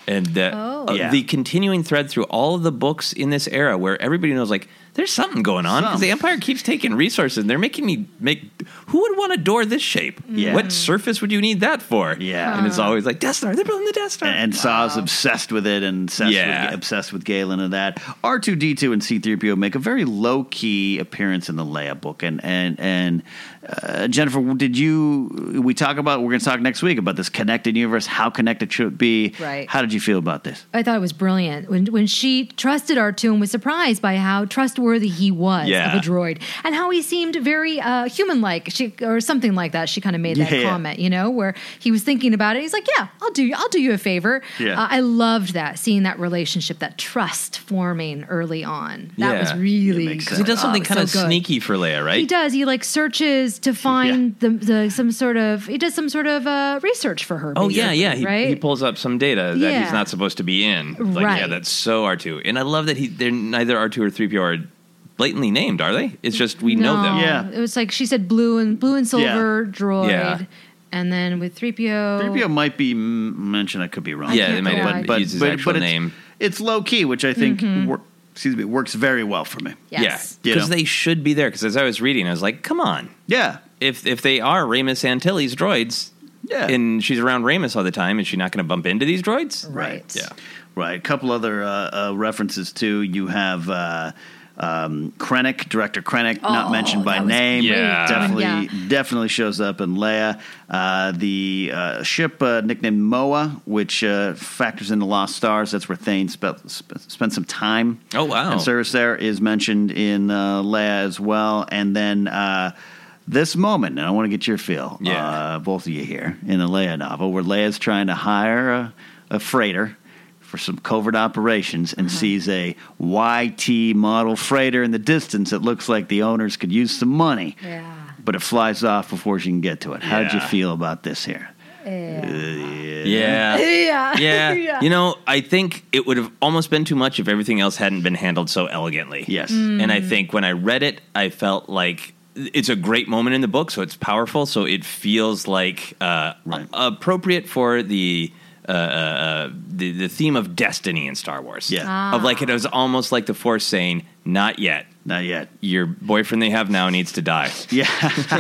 Speaker 4: and that
Speaker 7: Oh.
Speaker 4: uh,
Speaker 6: Yeah.
Speaker 4: the continuing thread through all of the books in this era where everybody knows like there's something going on because the empire keeps taking resources and they're making me make who would want a door this shape
Speaker 6: Yeah.
Speaker 4: what surface would you need that for
Speaker 6: Yeah.
Speaker 4: and it's always like death star they're building the death star
Speaker 6: And, and Saw's obsessed with it and obsessed,
Speaker 4: Yeah.
Speaker 6: with, obsessed with Galen and that. R2D2 and C3PO make a very low key appearance in the Leia book. And, and, and uh, Jennifer, did you, we talk about, we're going to talk next week about this connected universe, how connected should it be?
Speaker 7: Right.
Speaker 6: How did you feel about this?
Speaker 7: I thought it was brilliant when when she trusted R2 and was surprised by how trustworthy he was
Speaker 4: Yeah.
Speaker 7: of a droid and how he seemed very uh, human like she or something like that. She kind of made that
Speaker 6: Yeah.
Speaker 7: comment, you know, where he was thinking about it. He's like, "Yeah, I'll do you. I'll do you a favor."
Speaker 6: Yeah.
Speaker 7: Uh, I loved that seeing that relationship, that trust forming early on. That
Speaker 4: Yeah.
Speaker 7: was really
Speaker 4: because he does
Speaker 7: oh,
Speaker 4: something kind of
Speaker 7: so
Speaker 4: sneaky for leia right
Speaker 7: He does. He like searches to find the, the some sort of he does some sort of uh, research for her.
Speaker 4: Oh yeah, yeah. He,
Speaker 7: right.
Speaker 4: he pulls up some data that he's not supposed to be in. Like, yeah, that's so R two. And I love that he they're neither R two or three PO are blatantly named, are they? It's just we know them.
Speaker 6: Yeah.
Speaker 7: It was like she said blue and blue and silver droid.
Speaker 4: Yeah.
Speaker 7: And then with 3PO.
Speaker 6: 3PO might be m- mentioned, I could be wrong.
Speaker 4: Yeah,
Speaker 7: can't
Speaker 4: they might
Speaker 7: go
Speaker 4: have but, used his actual
Speaker 6: it's,
Speaker 4: name.
Speaker 6: It's low key, which I think wor- excuse me works very well for me.
Speaker 7: Yes.
Speaker 4: Yeah,
Speaker 6: You
Speaker 4: because
Speaker 6: know.
Speaker 4: they should be there. Because as I was reading, I was like, "Come on,
Speaker 6: Yeah,
Speaker 4: if if they are Raymus Antilles droids,
Speaker 6: Yeah.
Speaker 4: and she's around Raymus all the time, is she not going to bump into these droids?
Speaker 7: Right.
Speaker 4: Yeah.
Speaker 6: right. A couple other uh, uh, references too. You have uh, um, Krennic, director Krennic, not
Speaker 7: Oh,
Speaker 6: mentioned by name.
Speaker 4: Yeah.
Speaker 6: definitely,
Speaker 7: Yeah.
Speaker 6: definitely shows up in Leia. Uh, the uh, ship uh, nicknamed Moa, which uh, factors into Lost Stars. That's where Thane spe- sp- spent some time.
Speaker 4: Oh, wow.
Speaker 6: And service there is mentioned in uh, Leia as well, and then. Uh, this moment, and I want to get your feel,
Speaker 4: Yeah.
Speaker 6: uh, both of you here, in the Leia novel, where Leia's trying to hire a, a freighter for some covert operations and
Speaker 7: Uh-huh.
Speaker 6: sees a YT model freighter in the distance that looks like the owners could use some money,
Speaker 7: Yeah.
Speaker 6: but it flies off before she can get to it. How'd you feel about this here?
Speaker 4: Yeah.
Speaker 7: Yeah.
Speaker 4: Yeah. You know, I think it would have almost been too much if everything else hadn't been handled so elegantly.
Speaker 6: Yes.
Speaker 4: And I think when I read it, I felt like it's a great moment in the book, so it's powerful, so it feels like uh,
Speaker 6: Right.
Speaker 4: appropriate for the. Uh, uh, uh, the the theme of destiny in Star Wars,
Speaker 6: Yeah.
Speaker 4: of like it was almost like the Force saying, "Not yet.
Speaker 6: Not yet.
Speaker 4: Your boyfriend they have now needs to die,
Speaker 6: Yeah.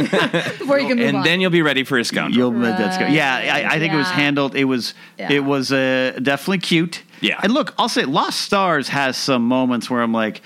Speaker 7: Before you can move
Speaker 4: and
Speaker 7: on.
Speaker 4: then you'll be ready for a scoundrel."
Speaker 6: You'll that's good. Yeah, I, I think it was handled. It was
Speaker 7: Yeah.
Speaker 6: it was uh, definitely cute.
Speaker 4: Yeah.
Speaker 6: and look, I'll say Lost Stars has some moments where I'm like,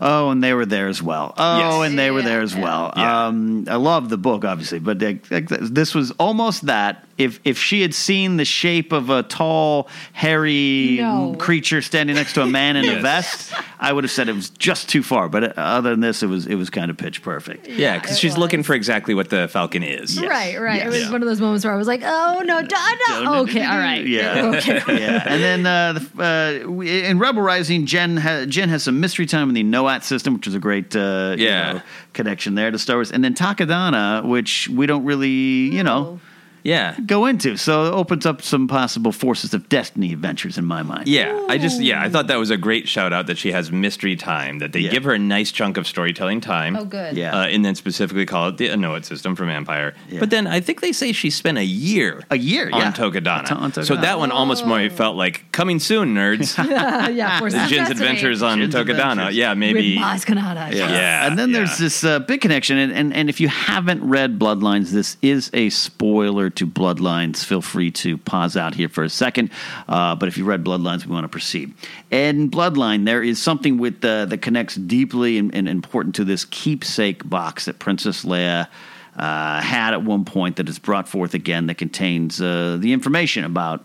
Speaker 6: oh, and they were there as well. Oh,
Speaker 4: Yes.
Speaker 6: and they were there as
Speaker 7: yeah.
Speaker 6: well.
Speaker 4: Yeah.
Speaker 6: Um, I love the book, obviously, but like, like, this was almost that. If if she had seen the shape of a tall, hairy
Speaker 7: No.
Speaker 6: creature standing next to a man in a vest, I would have said it was just too far. But uh, other than this, it was it was kind of pitch perfect.
Speaker 4: Yeah, because
Speaker 7: it
Speaker 4: she's looking for exactly what the Falcon is.
Speaker 7: Right, right.
Speaker 6: Yes.
Speaker 7: It was
Speaker 6: Yeah.
Speaker 7: one of those moments where I was like, "Oh no, Donna." Okay, all right.
Speaker 6: Yeah.
Speaker 7: Okay.
Speaker 6: yeah, and then uh, the, uh, we- in Rebel Rising, Jyn ha- Jyn has some mystery time in the NOAT system, which is a great uh, you
Speaker 4: Yeah.
Speaker 6: know, connection there to Star Wars, and then Takodana, which we don't really you know
Speaker 4: Yeah.
Speaker 6: go into, so it opens up some possible Forces of Destiny adventures in my mind.
Speaker 4: Yeah, I just yeah, I thought that was a great shout out that she has mystery time that they
Speaker 6: Yeah.
Speaker 4: give her a nice chunk of storytelling time.
Speaker 7: Oh, good.
Speaker 6: Yeah.
Speaker 4: Uh, and then specifically call it the Anoat system from Empire.
Speaker 6: Yeah.
Speaker 4: But then I think they say she spent a year
Speaker 6: A year,
Speaker 4: on
Speaker 6: yeah.
Speaker 4: Takodana.
Speaker 6: On Takodana.
Speaker 4: So that one almost more felt like coming soon, nerds.
Speaker 7: yeah, Forces of Jyn's
Speaker 4: adventures on
Speaker 6: Jyn's
Speaker 4: Takodana.
Speaker 6: Adventures.
Speaker 4: Yeah, maybe.
Speaker 7: With Maz Kanata.
Speaker 6: Yeah.
Speaker 4: Yeah,
Speaker 6: And then there's this uh, big connection. And, and, and if you haven't read Bloodlines, this is a spoiler to Bloodlines. Feel free to pause out here for a second. Uh, but if you read Bloodlines, we want to proceed. In Bloodline, there is something with uh, that connects deeply and, and important to this keepsake box that Princess Leia. Uh, had at one point that is brought forth again that contains uh, the information about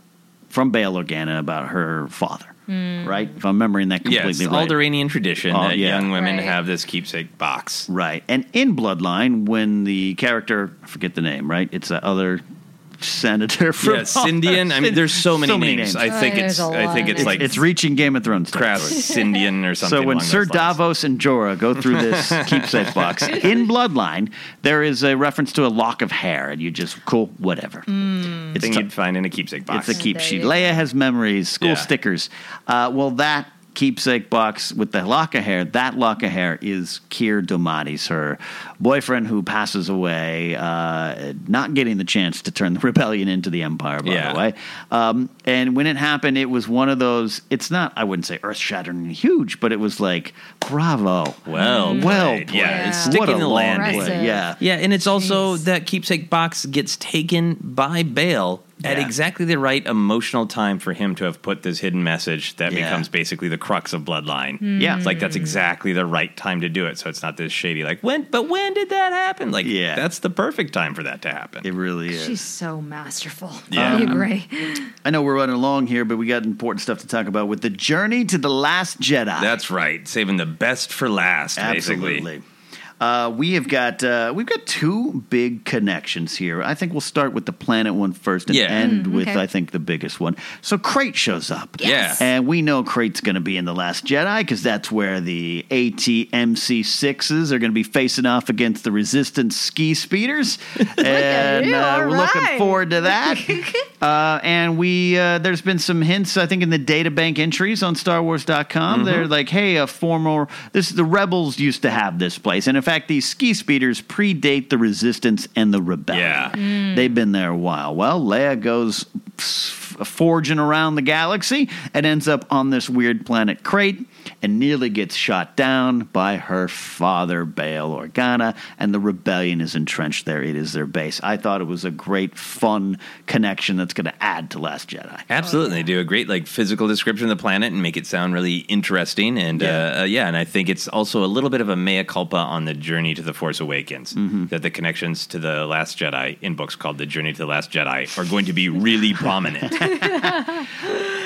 Speaker 6: from Bail Organa about her father, Mm. right? If I'm remembering that completely
Speaker 4: Yes,
Speaker 6: right.
Speaker 4: Alderaanian tradition
Speaker 6: Oh,
Speaker 4: that
Speaker 6: yeah.
Speaker 4: young women
Speaker 7: Right.
Speaker 4: have this keepsake box.
Speaker 6: Right. And in Bloodline, when the character, I forget the name, right? It's that other senator from
Speaker 4: Yeah, Scindian. I mean, there's so many, names. I
Speaker 7: Oh,
Speaker 4: think
Speaker 7: there's
Speaker 4: it's.
Speaker 7: a
Speaker 4: I
Speaker 7: lot
Speaker 4: think it's like
Speaker 6: it's reaching Game of Thrones.
Speaker 4: Crass
Speaker 6: territory.
Speaker 4: Cindian or something.
Speaker 6: So when
Speaker 4: along
Speaker 6: Sir
Speaker 4: those lines.
Speaker 6: Davos and Jorah go through this keepsake box in Bloodline, there is a reference to a lock of hair, and you just cool whatever. It's
Speaker 4: thing
Speaker 6: t-
Speaker 4: you'd find in a keepsake box.
Speaker 6: It's a keep
Speaker 7: There
Speaker 6: sheet. Leia has memories, school
Speaker 4: Yeah.
Speaker 6: stickers. Uh, well, that keepsake box with the lock of hair, that lock of hair is Kier Domadi's, her boyfriend who passes away, uh, not getting the chance to turn the rebellion into the Empire, by
Speaker 4: Yeah.
Speaker 6: the way. Um, and when it happened, it was one of those, it's not, I wouldn't say earth shattering huge, but it was like, bravo.
Speaker 4: Well
Speaker 6: well
Speaker 4: played.
Speaker 6: played.
Speaker 4: Yeah, it's sticking
Speaker 6: what a
Speaker 4: the
Speaker 6: long
Speaker 4: landing.
Speaker 6: play. Yeah.
Speaker 4: Yeah, and it's also
Speaker 7: Jeez.
Speaker 4: that keepsake box gets taken by Bail at exactly the right emotional time for him to have put this hidden message that
Speaker 6: Yeah.
Speaker 4: becomes basically the crux of Bloodline.
Speaker 6: Yeah.
Speaker 4: It's like that's exactly the right time to do it. So it's not this shady like when but when did that happen? Like
Speaker 6: Yeah.
Speaker 4: that's the perfect time for that to happen.
Speaker 6: It really is.
Speaker 7: She's so masterful.
Speaker 4: Yeah.
Speaker 7: I um, agree.
Speaker 6: I know we're running along here, but we got important stuff to talk about with the journey to the last Jedi.
Speaker 4: That's right. Saving the best for last, basically.
Speaker 6: Absolutely. Uh, we have got uh, we've got two big connections here. I think we'll start with the planet one first and
Speaker 4: Yeah.
Speaker 6: end with
Speaker 7: okay.
Speaker 6: I think the biggest one. So Crait shows up.
Speaker 4: Yes.
Speaker 6: And we know Crait's going to be in the Last Jedi because that's where the ATMC sixes are going to be facing off against the Resistance ski speeders, and
Speaker 7: you,
Speaker 6: uh, we're looking forward to that. uh, and we uh, there's been some hints I think in the data bank entries on StarWars.com.
Speaker 4: Mm-hmm.
Speaker 6: They're like, hey, a former this the rebels used to have this place, and in fact, these ski speeders predate the Resistance and the Rebellion.
Speaker 4: Yeah. Mm.
Speaker 6: They've been there a while. Well, Leia goes forging around the galaxy and ends up on this weird planet Crait and nearly gets shot down by her father, Bail Organa, and the rebellion is entrenched there. It is their base. I thought it was a great, fun connection that's going to add to Last Jedi.
Speaker 4: Absolutely, they do a great like physical description of the planet and make it sound really interesting. And
Speaker 6: Yeah.
Speaker 4: yeah, uh, uh, yeah and I think it's also a little bit of a mea culpa on the journey to the Force Awakens.
Speaker 6: Mm-hmm.
Speaker 4: That the connections to the Last Jedi in books called The Journey to the Last Jedi are going to be really prominent.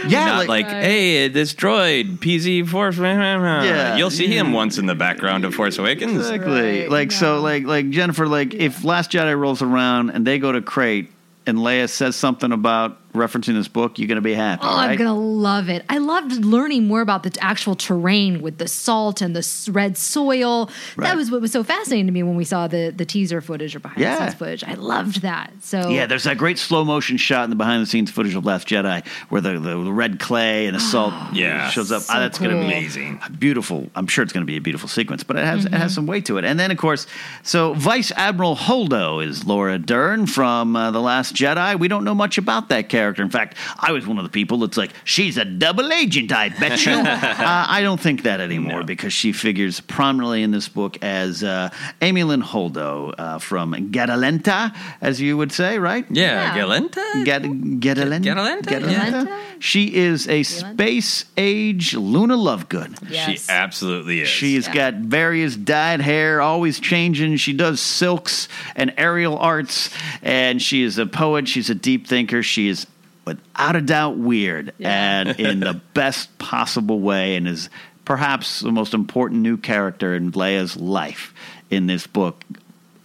Speaker 6: Yeah,
Speaker 4: Not like, hey, this droid, PZ Force. Yeah, you'll see him once in the background of Force Awakens.
Speaker 6: Exactly. like so, like like Jennifer, like if Last Jedi rolls around and they go to Crait and Leia says something about referencing this book, you're gonna be happy,
Speaker 7: Oh,
Speaker 6: right?
Speaker 7: I'm gonna love it. I loved learning more about the actual terrain with the salt and the red soil.
Speaker 6: Right.
Speaker 7: That was what was so fascinating to me when we saw the the teaser footage or behind
Speaker 6: Yeah.
Speaker 7: the scenes footage. I loved that. So
Speaker 6: Yeah, there's that great slow motion shot in the behind the scenes footage of Last Jedi where the, the, the red clay and the salt
Speaker 4: Yeah.
Speaker 6: shows up.
Speaker 7: So
Speaker 6: Ah, that's going to be
Speaker 4: Amazing.
Speaker 6: beautiful. I'm sure it's going to be a beautiful sequence, but it has it
Speaker 7: Mm-hmm.
Speaker 6: has some weight to it. And then, of course, so Vice Admiral Holdo is Laura Dern from uh, the Last Jedi. We don't know much about that character. In fact, I was one of the people that's like, she's a double agent. I bet you. uh, I don't think that anymore because she figures prominently in this book as uh, Amilyn Holdo uh, from Gadalenta, as you would say, right?
Speaker 4: Yeah,
Speaker 7: Yeah.
Speaker 4: Galenta.
Speaker 6: Get, Gadalenta?
Speaker 4: Gadalenta?
Speaker 7: Gadalenta?
Speaker 6: She is a space age Luna Lovegood.
Speaker 7: yes.
Speaker 4: She absolutely is.
Speaker 6: She's
Speaker 7: Yeah.
Speaker 6: got various dyed hair, always changing. She does silks and aerial arts, and she is a poet. She's a deep thinker. She is, without a doubt, weird, and in the best possible way, and is perhaps the most important new character in Leia's life in this book,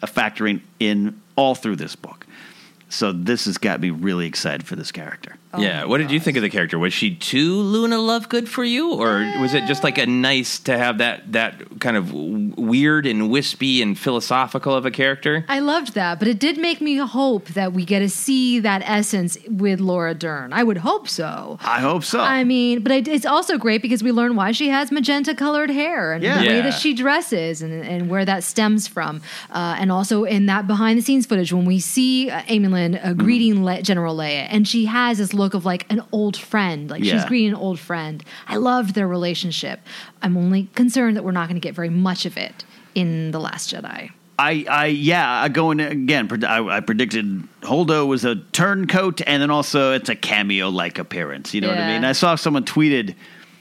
Speaker 6: factoring in all through this book. So this has got me really excited for this character.
Speaker 4: Yeah. What did you think of the character? Was she too Luna Lovegood for you, or was it just like a nice to have that that kind of weird and wispy and philosophical of a character?
Speaker 7: I loved that, but it did make me hope that we get to see that essence with Laura Dern. I would hope so.
Speaker 6: I hope so.
Speaker 7: I mean, but it- it's also great because we learn why she has magenta colored hair and
Speaker 6: Yeah.
Speaker 7: the way
Speaker 4: Yeah.
Speaker 7: that she dresses and, and where that stems from. Uh, and also in that behind the scenes footage when we see uh, Amilyn uh, greeting Le- General Leia and she has this look of like an old friend, like she's
Speaker 6: Yeah.
Speaker 7: greeting an old friend. I loved their relationship. I'm only concerned that we're not going to get very much of it in The Last Jedi.
Speaker 6: I, I, yeah, I going again. I, I predicted Holdo was a turncoat, and then also it's a cameo-like appearance. You know what I mean? I saw someone tweeted,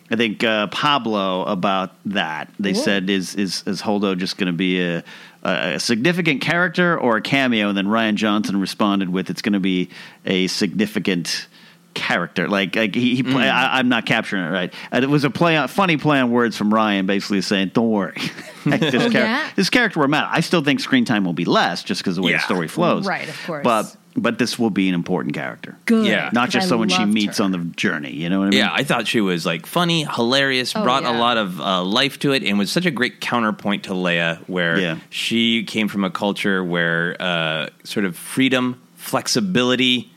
Speaker 6: I think uh, Pablo about that. They
Speaker 7: Cool.
Speaker 6: said, "Is is is Holdo just going to be a, a, a significant character or a cameo?" And then Rian Johnson responded with, "It's going to be a significant." Character like like he, he play, I, I'm not capturing it right. Uh, it was a play on funny play on words from Rian, basically saying, "Don't worry, Like, this,
Speaker 7: Oh,
Speaker 6: char-
Speaker 7: yeah?
Speaker 6: this character will matter. I still think screen time will be less just because of the way
Speaker 4: Yeah.
Speaker 6: the story flows.
Speaker 7: Right, of course.
Speaker 6: But but this will be an important character.
Speaker 7: Good.
Speaker 4: Yeah.
Speaker 6: Not just
Speaker 7: I
Speaker 6: someone she meets
Speaker 7: her.
Speaker 6: on the journey. You know what I mean?
Speaker 4: Yeah, I thought she was like funny, hilarious,
Speaker 7: Oh,
Speaker 4: brought a lot of uh, life to it, and was such a great counterpoint to Leia, where
Speaker 6: Yeah.
Speaker 4: she came from a culture where uh, sort of freedom, flexibility,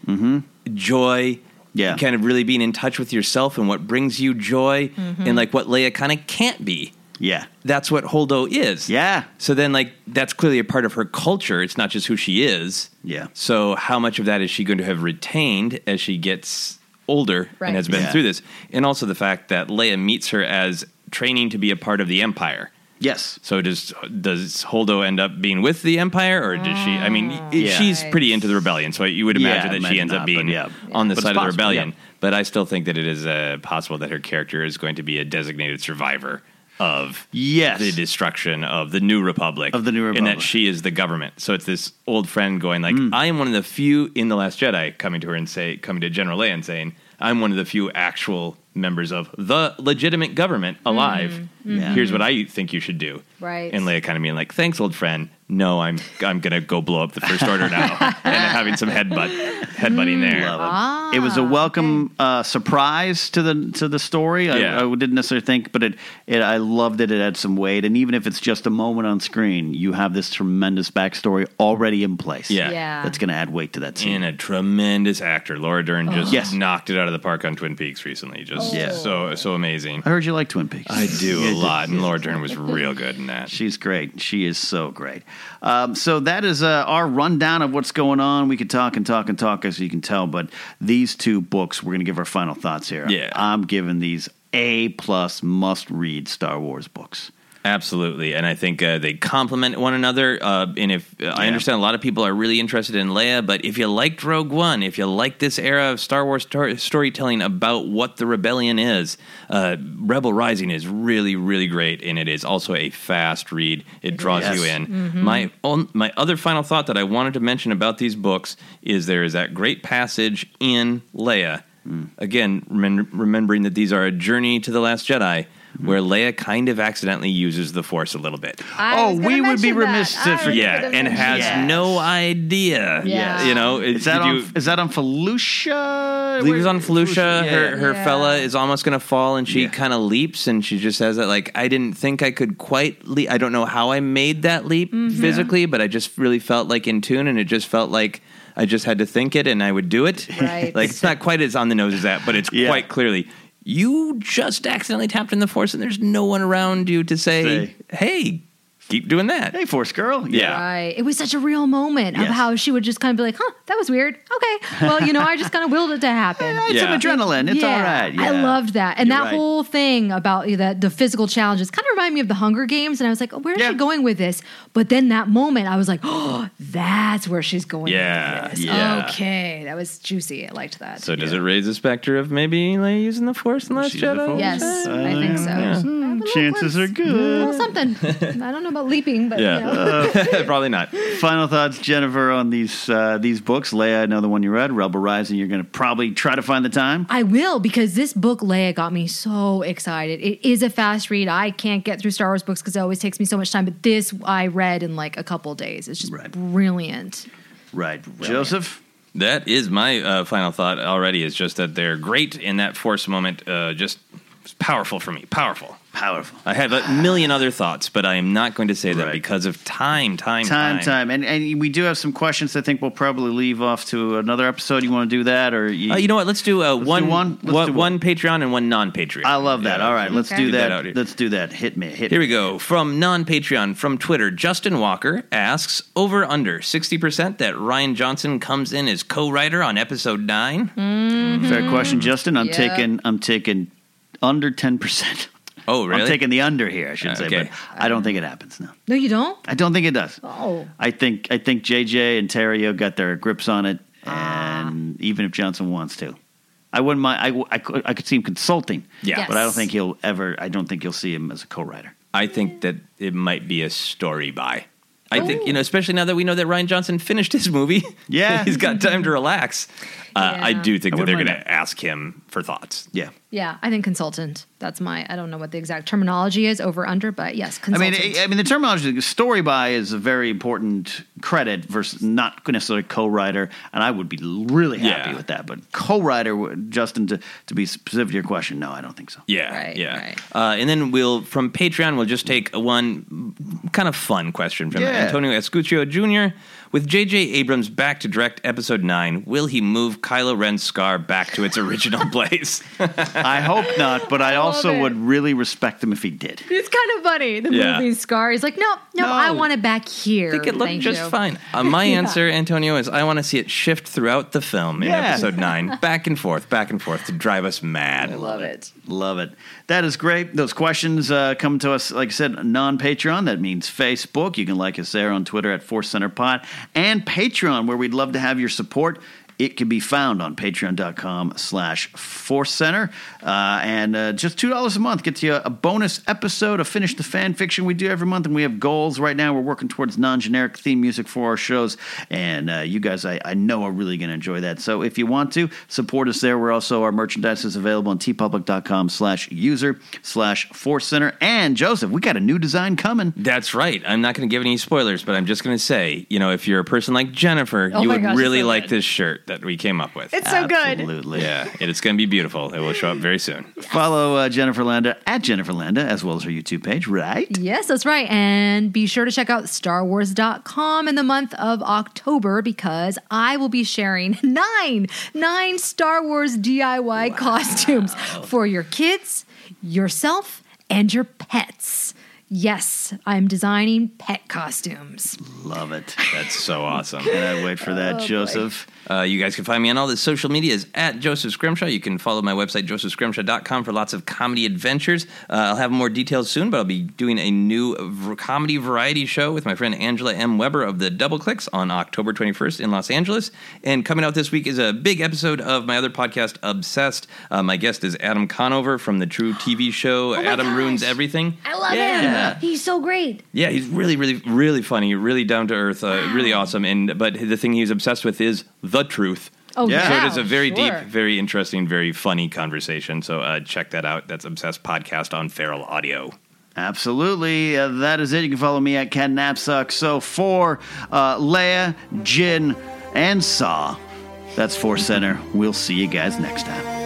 Speaker 4: joy,
Speaker 6: Mm-hmm. Yeah.
Speaker 4: kind of really being in touch with yourself and what brings you joy,
Speaker 7: Mm-hmm.
Speaker 4: and like what Leia kind of can't be.
Speaker 6: Yeah.
Speaker 4: That's what Holdo is.
Speaker 6: Yeah.
Speaker 4: So then, like, that's clearly a part of her culture. It's not just who she is.
Speaker 6: Yeah.
Speaker 4: So how much of that is she going to have retained as she gets older
Speaker 7: Right.
Speaker 4: and has been
Speaker 6: Yeah.
Speaker 4: through this? And also the fact that Leia meets her as training to be a part of the Empire.
Speaker 6: Yes.
Speaker 4: So does does Holdo end up being with the Empire, or does she? I mean,
Speaker 6: Yeah.
Speaker 4: she's pretty into the rebellion, so you would
Speaker 6: Yeah,
Speaker 4: imagine that she ends
Speaker 6: not,
Speaker 4: up being
Speaker 6: yeah.
Speaker 4: on the
Speaker 6: But
Speaker 4: side of the rebellion.
Speaker 6: yeah.
Speaker 4: But I still think that it is uh, possible that her character is going to be a designated survivor of
Speaker 6: Yes.
Speaker 4: the destruction of the New Republic,
Speaker 6: Of the New Republic, and
Speaker 4: that she is the government. So it's this old friend going like,
Speaker 6: Mm.
Speaker 4: "I am one of the few in the Last Jedi," coming to her and say, coming to General Leia and saying, "I'm one of the few actual members of the legitimate government alive. Mm-hmm.
Speaker 6: Yeah.
Speaker 4: Here's what I think you should do."
Speaker 7: Right.
Speaker 4: And Leia kind of being like, "Thanks, old friend. No, I'm I'm gonna go blow up the First Order now," and having some headbutt headbutting there.
Speaker 6: Love it. it was a welcome uh, surprise to the to the story. I,
Speaker 4: Yeah.
Speaker 6: I didn't necessarily think, but it, it I loved it. It had some weight, and even if it's just a moment on screen, you have this tremendous backstory already in place.
Speaker 4: Yeah.
Speaker 7: Yeah.
Speaker 6: that's going to add weight to that scene.
Speaker 4: And a tremendous actor, Laura Dern, just
Speaker 6: Yes.
Speaker 4: knocked it out of the park on Twin Peaks recently. Just
Speaker 6: Yeah.
Speaker 4: so so amazing.
Speaker 6: I heard you like Twin Peaks.
Speaker 4: I do a lot, and Laura Dern was real good in that.
Speaker 6: She's great. She is so great. Um, so that is uh, our rundown of what's going on. We could talk and talk and talk, as you can tell, but these two books, we're going to give our final thoughts here.
Speaker 4: Yeah.
Speaker 6: I'm giving these A plus must read Star Wars books.
Speaker 4: Absolutely, and I think uh, they complement one another. Uh, and if uh, I understand, a lot of people are really interested in Leia, but if you liked Rogue One, if you like this era of Star Wars stor- storytelling about what the rebellion is, uh, Rebel Rising is really, really great, and it is also a fast read. It draws
Speaker 6: is.
Speaker 4: you in.
Speaker 6: Mhm.
Speaker 4: My own, my other final thought that I wanted to mention about these books is there is that great passage in Leia. Again, remem- remembering that these are a journey to the Last Jedi. Where Leia kind of accidentally uses the Force a little bit.
Speaker 6: oh, we would be remiss to forget.
Speaker 4: Yeah, and has
Speaker 6: Yes.
Speaker 4: no idea.
Speaker 6: Yeah.
Speaker 4: You know,
Speaker 6: Is that
Speaker 4: did
Speaker 6: on?
Speaker 4: you-
Speaker 6: is that on Felucia?
Speaker 4: I believe was on Felucia.
Speaker 6: Yeah.
Speaker 4: Her her
Speaker 6: Yeah.
Speaker 4: fella is almost going to fall, and she kind of leaps, and she just says that like I didn't think I could quite. leap. I don't know how I made that leap
Speaker 6: Mm-hmm.
Speaker 4: physically, but I just really felt like in tune, and it just felt like I just had to think it, and I would do it.
Speaker 7: Right.
Speaker 4: like it's not quite as on the nose as that, but it's
Speaker 6: Yeah.
Speaker 4: quite clearly. You just accidentally tapped in the force, and there's no one around you to say,
Speaker 6: Say.
Speaker 4: "Hey, keep doing that."
Speaker 6: Hey, Force Girl.
Speaker 4: Yeah.
Speaker 7: Right. It was such a real moment of how she would just kind of be like, huh, that was weird. Okay. Well, you know, I just kind of willed it to happen.
Speaker 6: It's some adrenaline. It's all right.
Speaker 7: I loved that. And
Speaker 6: You're
Speaker 7: that
Speaker 6: right.
Speaker 7: whole thing about the, the physical challenges kind of reminded me of the Hunger Games. And I was like, oh, where is she going with this? But then that moment, I was like, oh, that's where she's going
Speaker 4: Yeah,
Speaker 7: with this.
Speaker 4: yeah.
Speaker 7: Okay. That was juicy. I liked that.
Speaker 4: So does it raise the specter of maybe Leia using the Force in the Last
Speaker 6: She's
Speaker 4: Jedi?
Speaker 6: Force.
Speaker 7: Yes, I think so.
Speaker 4: Yeah.
Speaker 6: Hmm, Chances are good.
Speaker 7: little something. I don't know about leaping, but you know.
Speaker 4: Yeah, probably not.
Speaker 6: Final thoughts, Jennifer, on these uh, these books. Leia, I know the one you read, Rebel Rising. You're going to probably try to find the time.
Speaker 7: I will because this book, Leia, got me so excited. It is a fast read. I can't get through Star Wars books because it always takes me so much time. But this I read in like a couple days. It's just brilliant.
Speaker 6: Right, Joseph.
Speaker 4: That is my uh, final thought already. Is just that they're great in that Force moment. Uh, just powerful for me. Powerful.
Speaker 6: Powerful.
Speaker 4: I have a million other thoughts, but I am not going to say them because of time, time,
Speaker 6: Time,
Speaker 4: time.
Speaker 6: time, and and we do have some questions. I think we'll probably leave off to another episode. You want to do that, or you,
Speaker 4: Uh, you know what? Let's do uh, one,
Speaker 6: do one? Let's
Speaker 4: one,
Speaker 6: do
Speaker 4: one Patreon and one non-Patreon.
Speaker 6: I love that. All right, let's
Speaker 7: Okay.
Speaker 6: do
Speaker 4: that
Speaker 6: that.
Speaker 4: here.
Speaker 6: let's do that. Hit me. Hit
Speaker 4: Here
Speaker 6: me.
Speaker 4: we go. From non Patreon, from Twitter, Justin Walker asks over under 60% that Rian Johnson comes in as co writer on episode 9.
Speaker 6: Fair question, Justin. I'm
Speaker 7: Yeah.
Speaker 6: taking. I'm taking under ten percent.
Speaker 4: Oh, really?
Speaker 6: I'm taking the under here. I should
Speaker 4: Uh,
Speaker 6: say,
Speaker 4: okay.
Speaker 6: but I don't think it happens. No,
Speaker 7: No, you don't?
Speaker 6: I don't think it does.
Speaker 7: Oh.
Speaker 6: I think I think JJ and Terrio got their grips on it,
Speaker 7: Ah.
Speaker 6: and even if Johnson wants to, I wouldn't mind. I, I, could, I could see him consulting.
Speaker 4: Yeah.
Speaker 7: Yes.
Speaker 6: but I don't think he'll ever. I don't think you'll see him as a co-writer.
Speaker 4: I think that it might be a story by. I think, you know, especially now that we know that Rian Johnson finished his movie.
Speaker 6: Yeah.
Speaker 4: He's got time to relax. Uh, I do think
Speaker 6: I
Speaker 4: that they're going to ask him for thoughts.
Speaker 6: Yeah.
Speaker 7: Yeah, I think consultant. That's my. I don't know what the exact terminology is over under, but yes, consultant.
Speaker 6: I mean,
Speaker 7: consultant.
Speaker 6: I I mean, the terminology story by is a very important credit versus not necessarily co-writer, and I would be really happy
Speaker 4: Yeah.
Speaker 6: with that. But co-writer, Justin, to, to be specific to your question, no, I don't think so.
Speaker 4: Yeah,
Speaker 7: Right,
Speaker 4: yeah.
Speaker 7: right.
Speaker 4: Uh, and then we'll from Patreon we'll just take one kind of fun question from
Speaker 6: Yeah.
Speaker 4: Antonio Escuccio Jr. With J.J. Abrams back to direct Episode Nine, will he move Kylo Ren's scar back to its original place?
Speaker 6: I hope not, but I, also would really respect him if he did.
Speaker 7: it's kind of funny. The
Speaker 4: Yeah.
Speaker 7: movie Scar. He's like, no, no,
Speaker 6: No.
Speaker 7: I want it back here.
Speaker 4: I think it looked
Speaker 7: Thank
Speaker 4: just
Speaker 7: you.
Speaker 4: fine. Uh, my
Speaker 7: Yeah.
Speaker 4: answer, Antonio, is I want to see it shift throughout the film in
Speaker 6: Yeah.
Speaker 4: Episode Nine, back and forth, back and forth to drive us mad.
Speaker 7: I love it.
Speaker 6: Love it. That is great. Those questions uh, come to us, like I said, non Patreon. That means Facebook. You can like us there on Twitter at Force Center Pod and Patreon, where we'd love to have your support. It can be found on patreon.com slash force center. Uh, and uh, just $2 a month gets you a bonus episode of Finish the Fan Fiction we do every month. And we have goals right now. We're working towards non generic theme music for our shows. And uh, you guys, I, I know, are really going to enjoy that. So if you want to, support us there. We're also, our merchandise is available on teepublic.com slash user slash force center. And Joseph, we got a new design coming.
Speaker 4: That's right. I'm not going to give any spoilers, but I'm just going to say, you know, if you're a person like Jennifer,
Speaker 7: Oh
Speaker 4: you would
Speaker 7: gosh,
Speaker 4: really
Speaker 7: so
Speaker 4: like
Speaker 7: good.
Speaker 4: this shirt that we came up with.
Speaker 7: It's so good.
Speaker 6: Absolutely.
Speaker 4: yeah, and it's going to be beautiful. It will show up very soon.
Speaker 6: Follow uh, Jennifer Landa at Jennifer Landa as well as her YouTube page, right?
Speaker 7: Yes, that's right. And be sure to check out starwars.com in the month of October because I will be sharing nine, nine Star Wars DIY costumes for your kids, yourself, and your pets. Yes, I'm designing pet costumes.
Speaker 6: Love it.
Speaker 4: That's so awesome.
Speaker 6: Can I wait for that, Joseph.
Speaker 4: Uh, you guys can find me on all the social medias at Joseph Scrimshaw. You can follow my website, josephscrimshaw.com, for lots of comedy adventures. Uh, I'll have more details soon, but I'll be doing a new v- comedy variety show with my friend Angela M. Webber of the Double Clicks on October 21st in Los Angeles. And coming out this week is a big episode of my other podcast, Obsessed. Uh, my guest is Adam Conover from the truTV show
Speaker 8: my
Speaker 4: Adam
Speaker 8: gosh.
Speaker 4: Ruins Everything.
Speaker 8: I love
Speaker 4: Yeah.
Speaker 8: him. He's so great.
Speaker 4: Yeah, he's really, really, really funny, really down to earth, uh, really awesome. And but the thing he's obsessed with is the truth.
Speaker 7: Oh,
Speaker 6: Yeah.
Speaker 4: So it
Speaker 7: wow,
Speaker 4: is a very
Speaker 7: sure.
Speaker 4: deep, very interesting, very funny conversation. So uh, check that out. That's Obsessed Podcast on Feral Audio.
Speaker 6: Absolutely. Uh, that is it. You can follow me at Cat Napzok. So for uh, Leia, Jin, and Saw, that's Force Center. We'll see you guys next time.